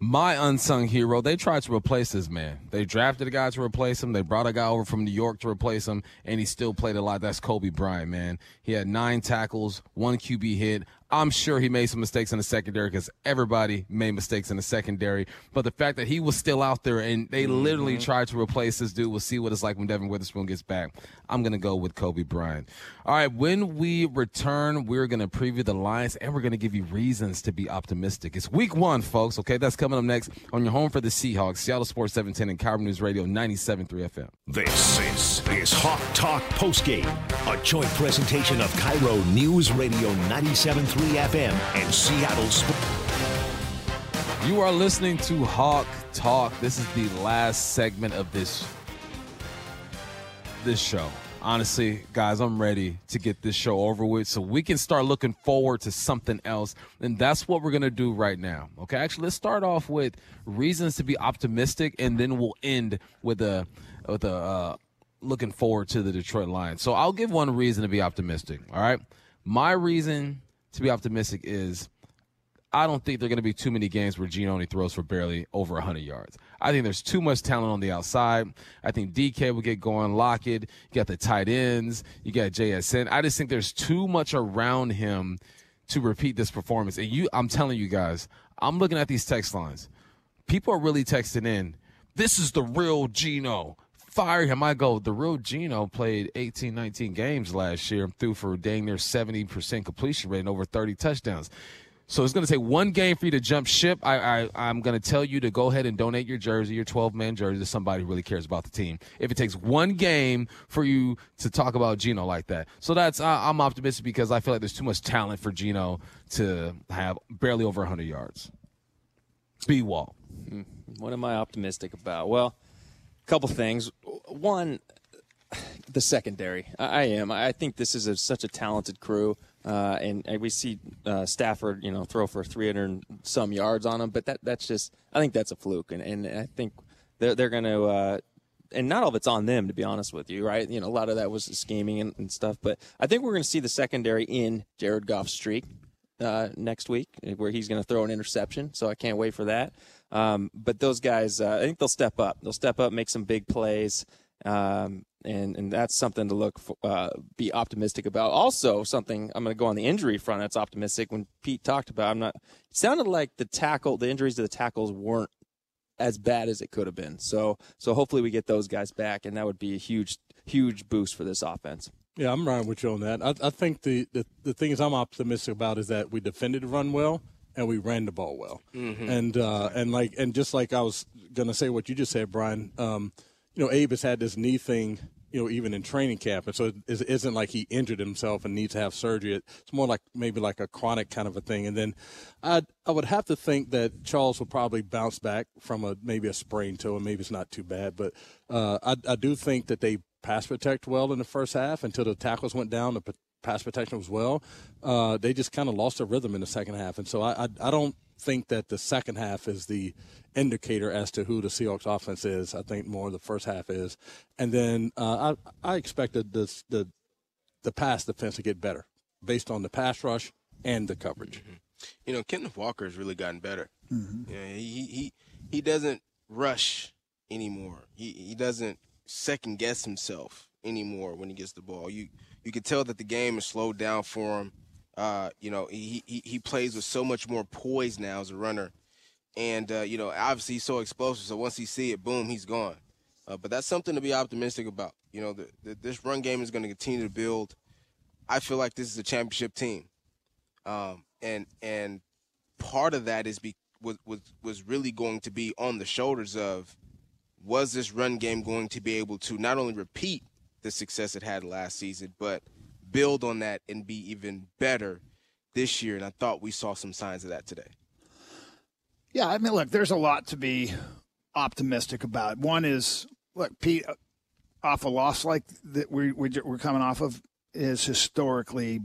My unsung hero, they tried to replace this man. They drafted a guy to replace him. They brought a guy over from New York to replace him, and he still played a lot. That's Coby Bryant, man. He had nine tackles, one QB hit. I'm sure he made some mistakes in the secondary because everybody made mistakes in the secondary. But the fact that he was still out there and they literally mm-hmm. tried to replace this dude, we'll see what it's like when Devon Witherspoon gets back. I'm going to go with Coby Bryant. All right, when we return, we're going to preview the Lions and we're going to give you reasons to be optimistic. It's week one, folks, okay? That's coming up next on your home for the Seahawks, Seattle Sports 710 and KIRO News Radio 97.3 FM. This is, is Hawk Talk Postgame, a joint presentation of KIRO News Radio 97.3 FM and Seattle Sports. You are listening to Hawk Talk. This is the last segment of this this show. Honestly, guys, I'm ready to get this show over with so we can start looking forward to something else. And that's what we're going to do right now. Okay, actually, let's start off with reasons to be optimistic and then we'll end with a with a uh, looking forward to the Detroit Lions. So I'll give one reason to be optimistic, all right? My reason to be optimistic is I don't think there are going to be too many games where Geno only throws for barely over 100 yards. I think there's too much talent on the outside. I think DK will get going. Lockett, you got the tight ends, you got JSN. I just think there's too much around him to repeat this performance. And you, I'm telling you guys, I'm looking at these text lines. People are really texting in. This is the real Geno. Fire him. I go, the real Geno played 18, 19 games last year, threw for dang near 70% completion rate and over 30 touchdowns. So it's going to take one game for you to jump ship. I, I I'm going to tell you to go ahead and donate your jersey, your 12 man jersey, to somebody who really cares about the team. If it takes one game for you to talk about Geno like that, so that's I, I'm optimistic because I feel like there's too much talent for Geno to have barely over 100 yards. B Wall. Hmm. What am I optimistic about? Well, a couple things. One, the secondary. I, am. I think this is a, such a talented crew. Uh, and, and we see uh, Stafford, you know, throw for 300 some yards on him, but that that's just, I think that's a fluke, and, and I think they're they're going to, uh, and not all of it's on them, to be honest with you, right? You know, a lot of that was scheming and, and stuff, but I think we're going to see the secondary in Jared Goff's streak uh, next week, where he's going to throw an interception. So I can't wait for that. Um, but those guys, uh, I think they'll step up. They'll step up, make some big plays. Um, and, and that's something to look for, uh, be optimistic about. Also, something I'm going to go on the injury front. That's optimistic. When Pete talked about, I'm not. It sounded like the tackle, the injuries to the tackles weren't as bad as it could have been. So, so hopefully we get those guys back, and that would be a huge, huge boost for this offense. Yeah, I'm riding with you on that. I, I think the, the the things I'm optimistic about is that we defended the run well and we ran the ball well, Mhm. and uh, and like and just like I was gonna say what you just said, Brian. Um, you know, Abe has had this knee thing. You know, even in training camp, and so it is- it isn't like he injured himself and needs to have surgery. It's more like maybe like a chronic kind of a thing. And then I I would have to think that Charles will probably bounce back from a maybe a sprained toe, and maybe it's not too bad. But uh, I I do think that they pass protect well in the first half until the tackles went down. The pass protection was well. Uh, they just kind of lost their rhythm in the second half, and so I, I I don't think that the second half is the indicator as to who the Seahawks offense is. I think more the first half is, and then uh, I I expected this the the pass defense to get better based on the pass rush and the coverage. You know, Kenneth Walker has really gotten better. Yeah, he he he doesn't rush anymore. He he doesn't second guess himself anymore when he gets the ball. You you can tell that the game is slowed down for him. Uh, you know, he, he he plays with so much more poise now as a runner, and uh, you know, obviously he's so explosive. So once he see it, boom, he's gone. Uh, but that's something to be optimistic about. You know, the, the, this run game is going to continue to build. I feel like this is a championship team, um, and and part of that is be was, was was really going to be on the shoulders of was this run game going to be able to not only repeat the success it had last season, but build on that and be even better this year. And I thought we saw some signs of that today. Yeah, I mean, look, there's a lot to be optimistic about. One is, look, Pete, uh, off a loss like that we, we we're coming off of is historically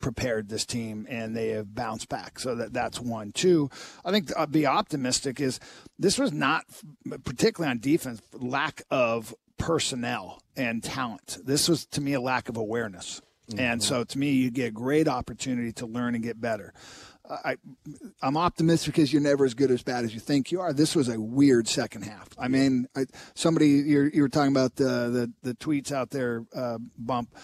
prepared this team and they have bounced back. So that that's one. Two, I think to uh, be optimistic is this was not particularly on defense lack of personnel and talent. This was to me a lack of awareness. And so to me, you get a great opportunity to learn and get better. I, I'm optimistic because you're never as good as bad as you think you are. This was a weird second half. I mean, I, somebody you were talking about the the, the tweets out there, uh, bump.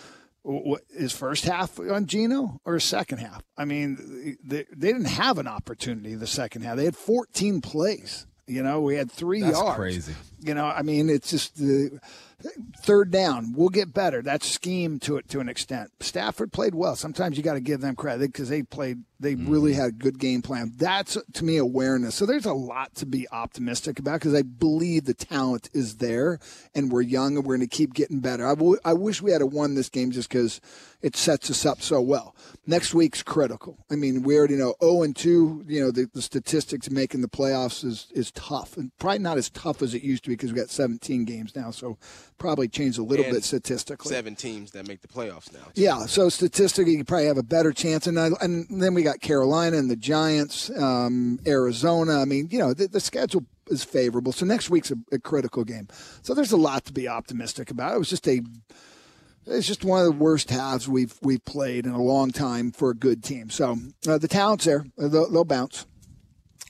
What, is first half on Geno or second half? I mean, they, they didn't have an opportunity the second half. They had 14 plays. You know, we had three That's yards. crazy. You know, I mean, it's just the third down. We'll get better. That's scheme to it to an extent. Stafford played well. Sometimes you got to give them credit because they played. They mm-hmm. really had a good game plan. That's to me awareness. So there's a lot to be optimistic about because I believe the talent is there, and we're young and we're going to keep getting better. I, w- I wish we had a won this game just because it sets us up so well. Next week's critical. I mean, we already know 0 and 2. You know, the, the statistics making the playoffs is is tough, and probably not as tough as it used to be because we've got 17 games now. So probably changed a little And bit statistically. Seven teams that make the playoffs now. Yeah, so statistically, you probably have a better chance, and I, and then we got Carolina and the Giants, um, Arizona. I mean, you know, the, the schedule is favorable. So next week's a, a critical game. So there's a lot to be optimistic about. It was just a, it's just one of the worst halves we've we've played in a long time for a good team. So uh, the talent's there; they'll, they'll bounce.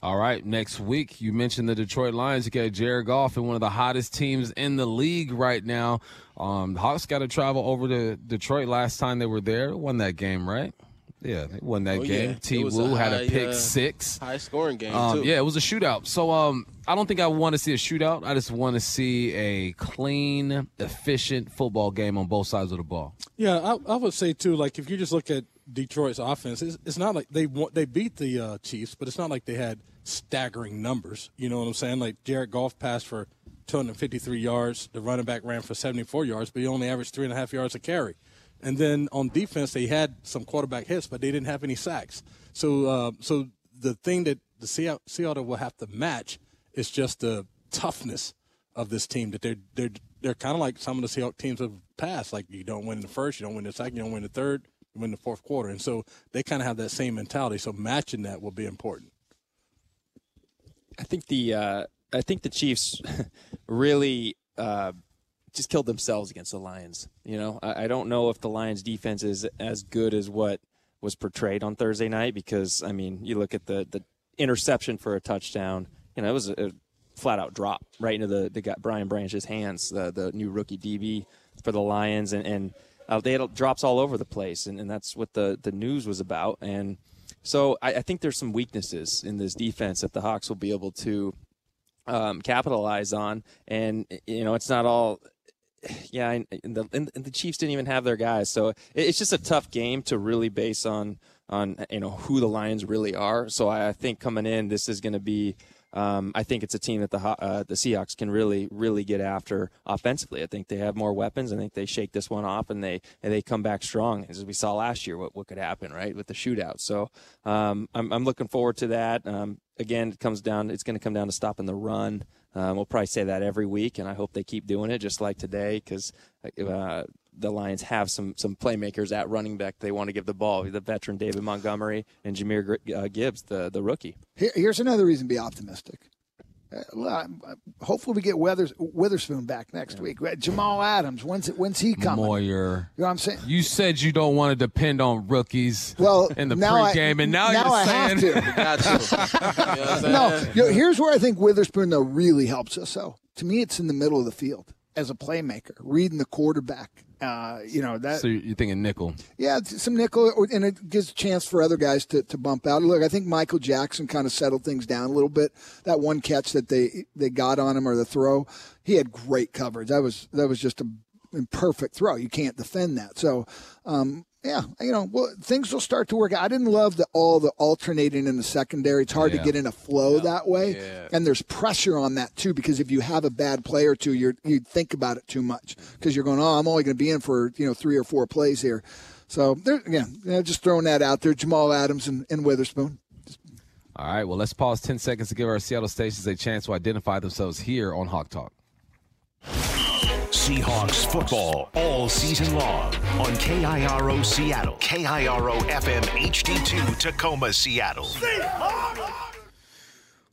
All right, next week you mentioned the Detroit Lions. You got Jared Goff and one of the hottest teams in the league right now. Um, the Hawks got to travel over to Detroit. Last time they were there, won that game, right? Yeah, they won that Oh, game. yeah. T. It a Wu had a pick uh, six. High scoring game, Um, too. yeah, it was a shootout. So um, I don't think I want to see a shootout. I just want to see a clean, efficient football game on both sides of the ball. Yeah, I, I would say too. Like if you just look at Detroit's offense, it's, it's not like they they beat the uh, Chiefs, but it's not like they had staggering numbers. You know what I'm saying? Like Jared Goff passed for 253 yards. The running back ran for 74 yards, but he only averaged three and a half yards a carry. And then on defense, they had some quarterback hits, but they didn't have any sacks. So, uh, so the thing that the Seattle, Seattle will have to match is just the toughness of this team. That they're they're they're kind of like some of the Seahawks teams of past. Like you don't win the first, you don't win the second, you don't win the third, you win the fourth quarter, and so they kind of have that same mentality. So matching that will be important. I think the uh, I think the Chiefs [LAUGHS] really uh, just killed themselves against the Lions. You know, I, I don't know if the Lions' defense is as good as what was portrayed on Thursday night because I mean, you look at the the interception for a touchdown. You know, it was a, a flat out drop right into the the Brian Branch's hands, the the new rookie DB for the Lions, and and uh, they had drops all over the place, and, and that's what the the news was about, and. So I, I think there's some weaknesses in this defense that the Hawks will be able to um, capitalize on, and you know it's not all. Yeah, and the, and the Chiefs didn't even have their guys, so it, it's just a tough game to really base on on you know who the Lions really are. So I think coming in, this is going to be. Um, I think it's a team that the uh, the Seahawks can really, really get after offensively. I think they have more weapons. I think they shake this one off and they and they come back strong, as we saw last year. What what could happen, right, with the shootout? So um, I'm I'm looking forward to that. Um, again, it comes down. It's going to come down to stopping the run. Um, we'll probably say that every week, and I hope they keep doing it, just like today, because uh, the Lions have some some playmakers at running back. They want to give the ball. The veteran David Montgomery and Jahmyr Gr- uh, Gibbs, the the rookie. Here, here's another reason to be optimistic. Uh, well, I- I- hopefully we get Weathers, Witherspoon back next week. Jamal Adams, when's it, when's he coming? Moyer. You know what I'm saying? You said you don't want to depend on rookies Well, in the now I- pregame, and now, now you're I have saying to. [LAUGHS] no, you know, here's where I think Witherspoon though really helps us. Though to me, it's in the middle of the field as a playmaker, reading the quarterback. Uh, you know that. so you're thinking nickel. Yeah, some nickel, or- and it gives a chance for other guys to, to bump out. Look, I think Michael Jackson kind of settled things down a little bit. That one catch that they they got on him or the throw, he had great coverage. That was that was just a perfect throw. You can't defend that. So, um, yeah, you know, well, things will start to work out. I didn't love the all the alternating in the secondary. It's hard Yeah. to get in a flow that way, and there's pressure on that too because if you have a bad play or two, you're you think about it too much mm-hmm. because you're going, oh, I'm only going to be in for you know three or four plays here. So there, yeah, yeah, just throwing that out there. Jamal Adams and, and Witherspoon. All right, well, let's pause 10 seconds to give our Seattle stations a chance to identify themselves here on Hawk Talk. Seahawks football all season long on KIRO Seattle, KIRO FM HD2 Tacoma, Seattle.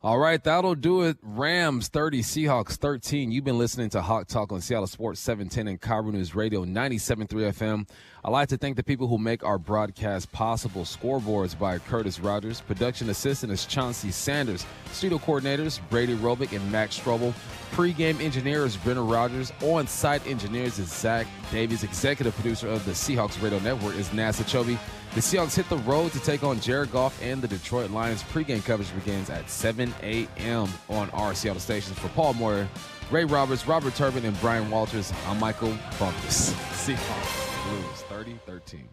All right, that'll do it. Rams 30, Seahawks 13. You've been listening to Hawk Talk on Seattle Sports 710 and KIRO News Radio 97.3 FM. I'd like to thank the people who make our broadcast possible. Scoreboards by Curtis Rogers. Production assistant is Chauncey Sanders. Studio coordinators Brady Robick and Max Strobel. Pre-game engineer is Brenner Rogers. On-site engineers is Zach Davies. Executive producer of the Seahawks Radio Network is Nasa Chovy. The Seahawks hit the road to take on Jared Goff and the Detroit Lions. Pre-game coverage begins at 7 a.m. on our Seattle stations. For Paul Moyer, Ray Roberts, Robert Turbin, and Brian Walters, I'm Michael Bumpus. Seahawks lose 30-13.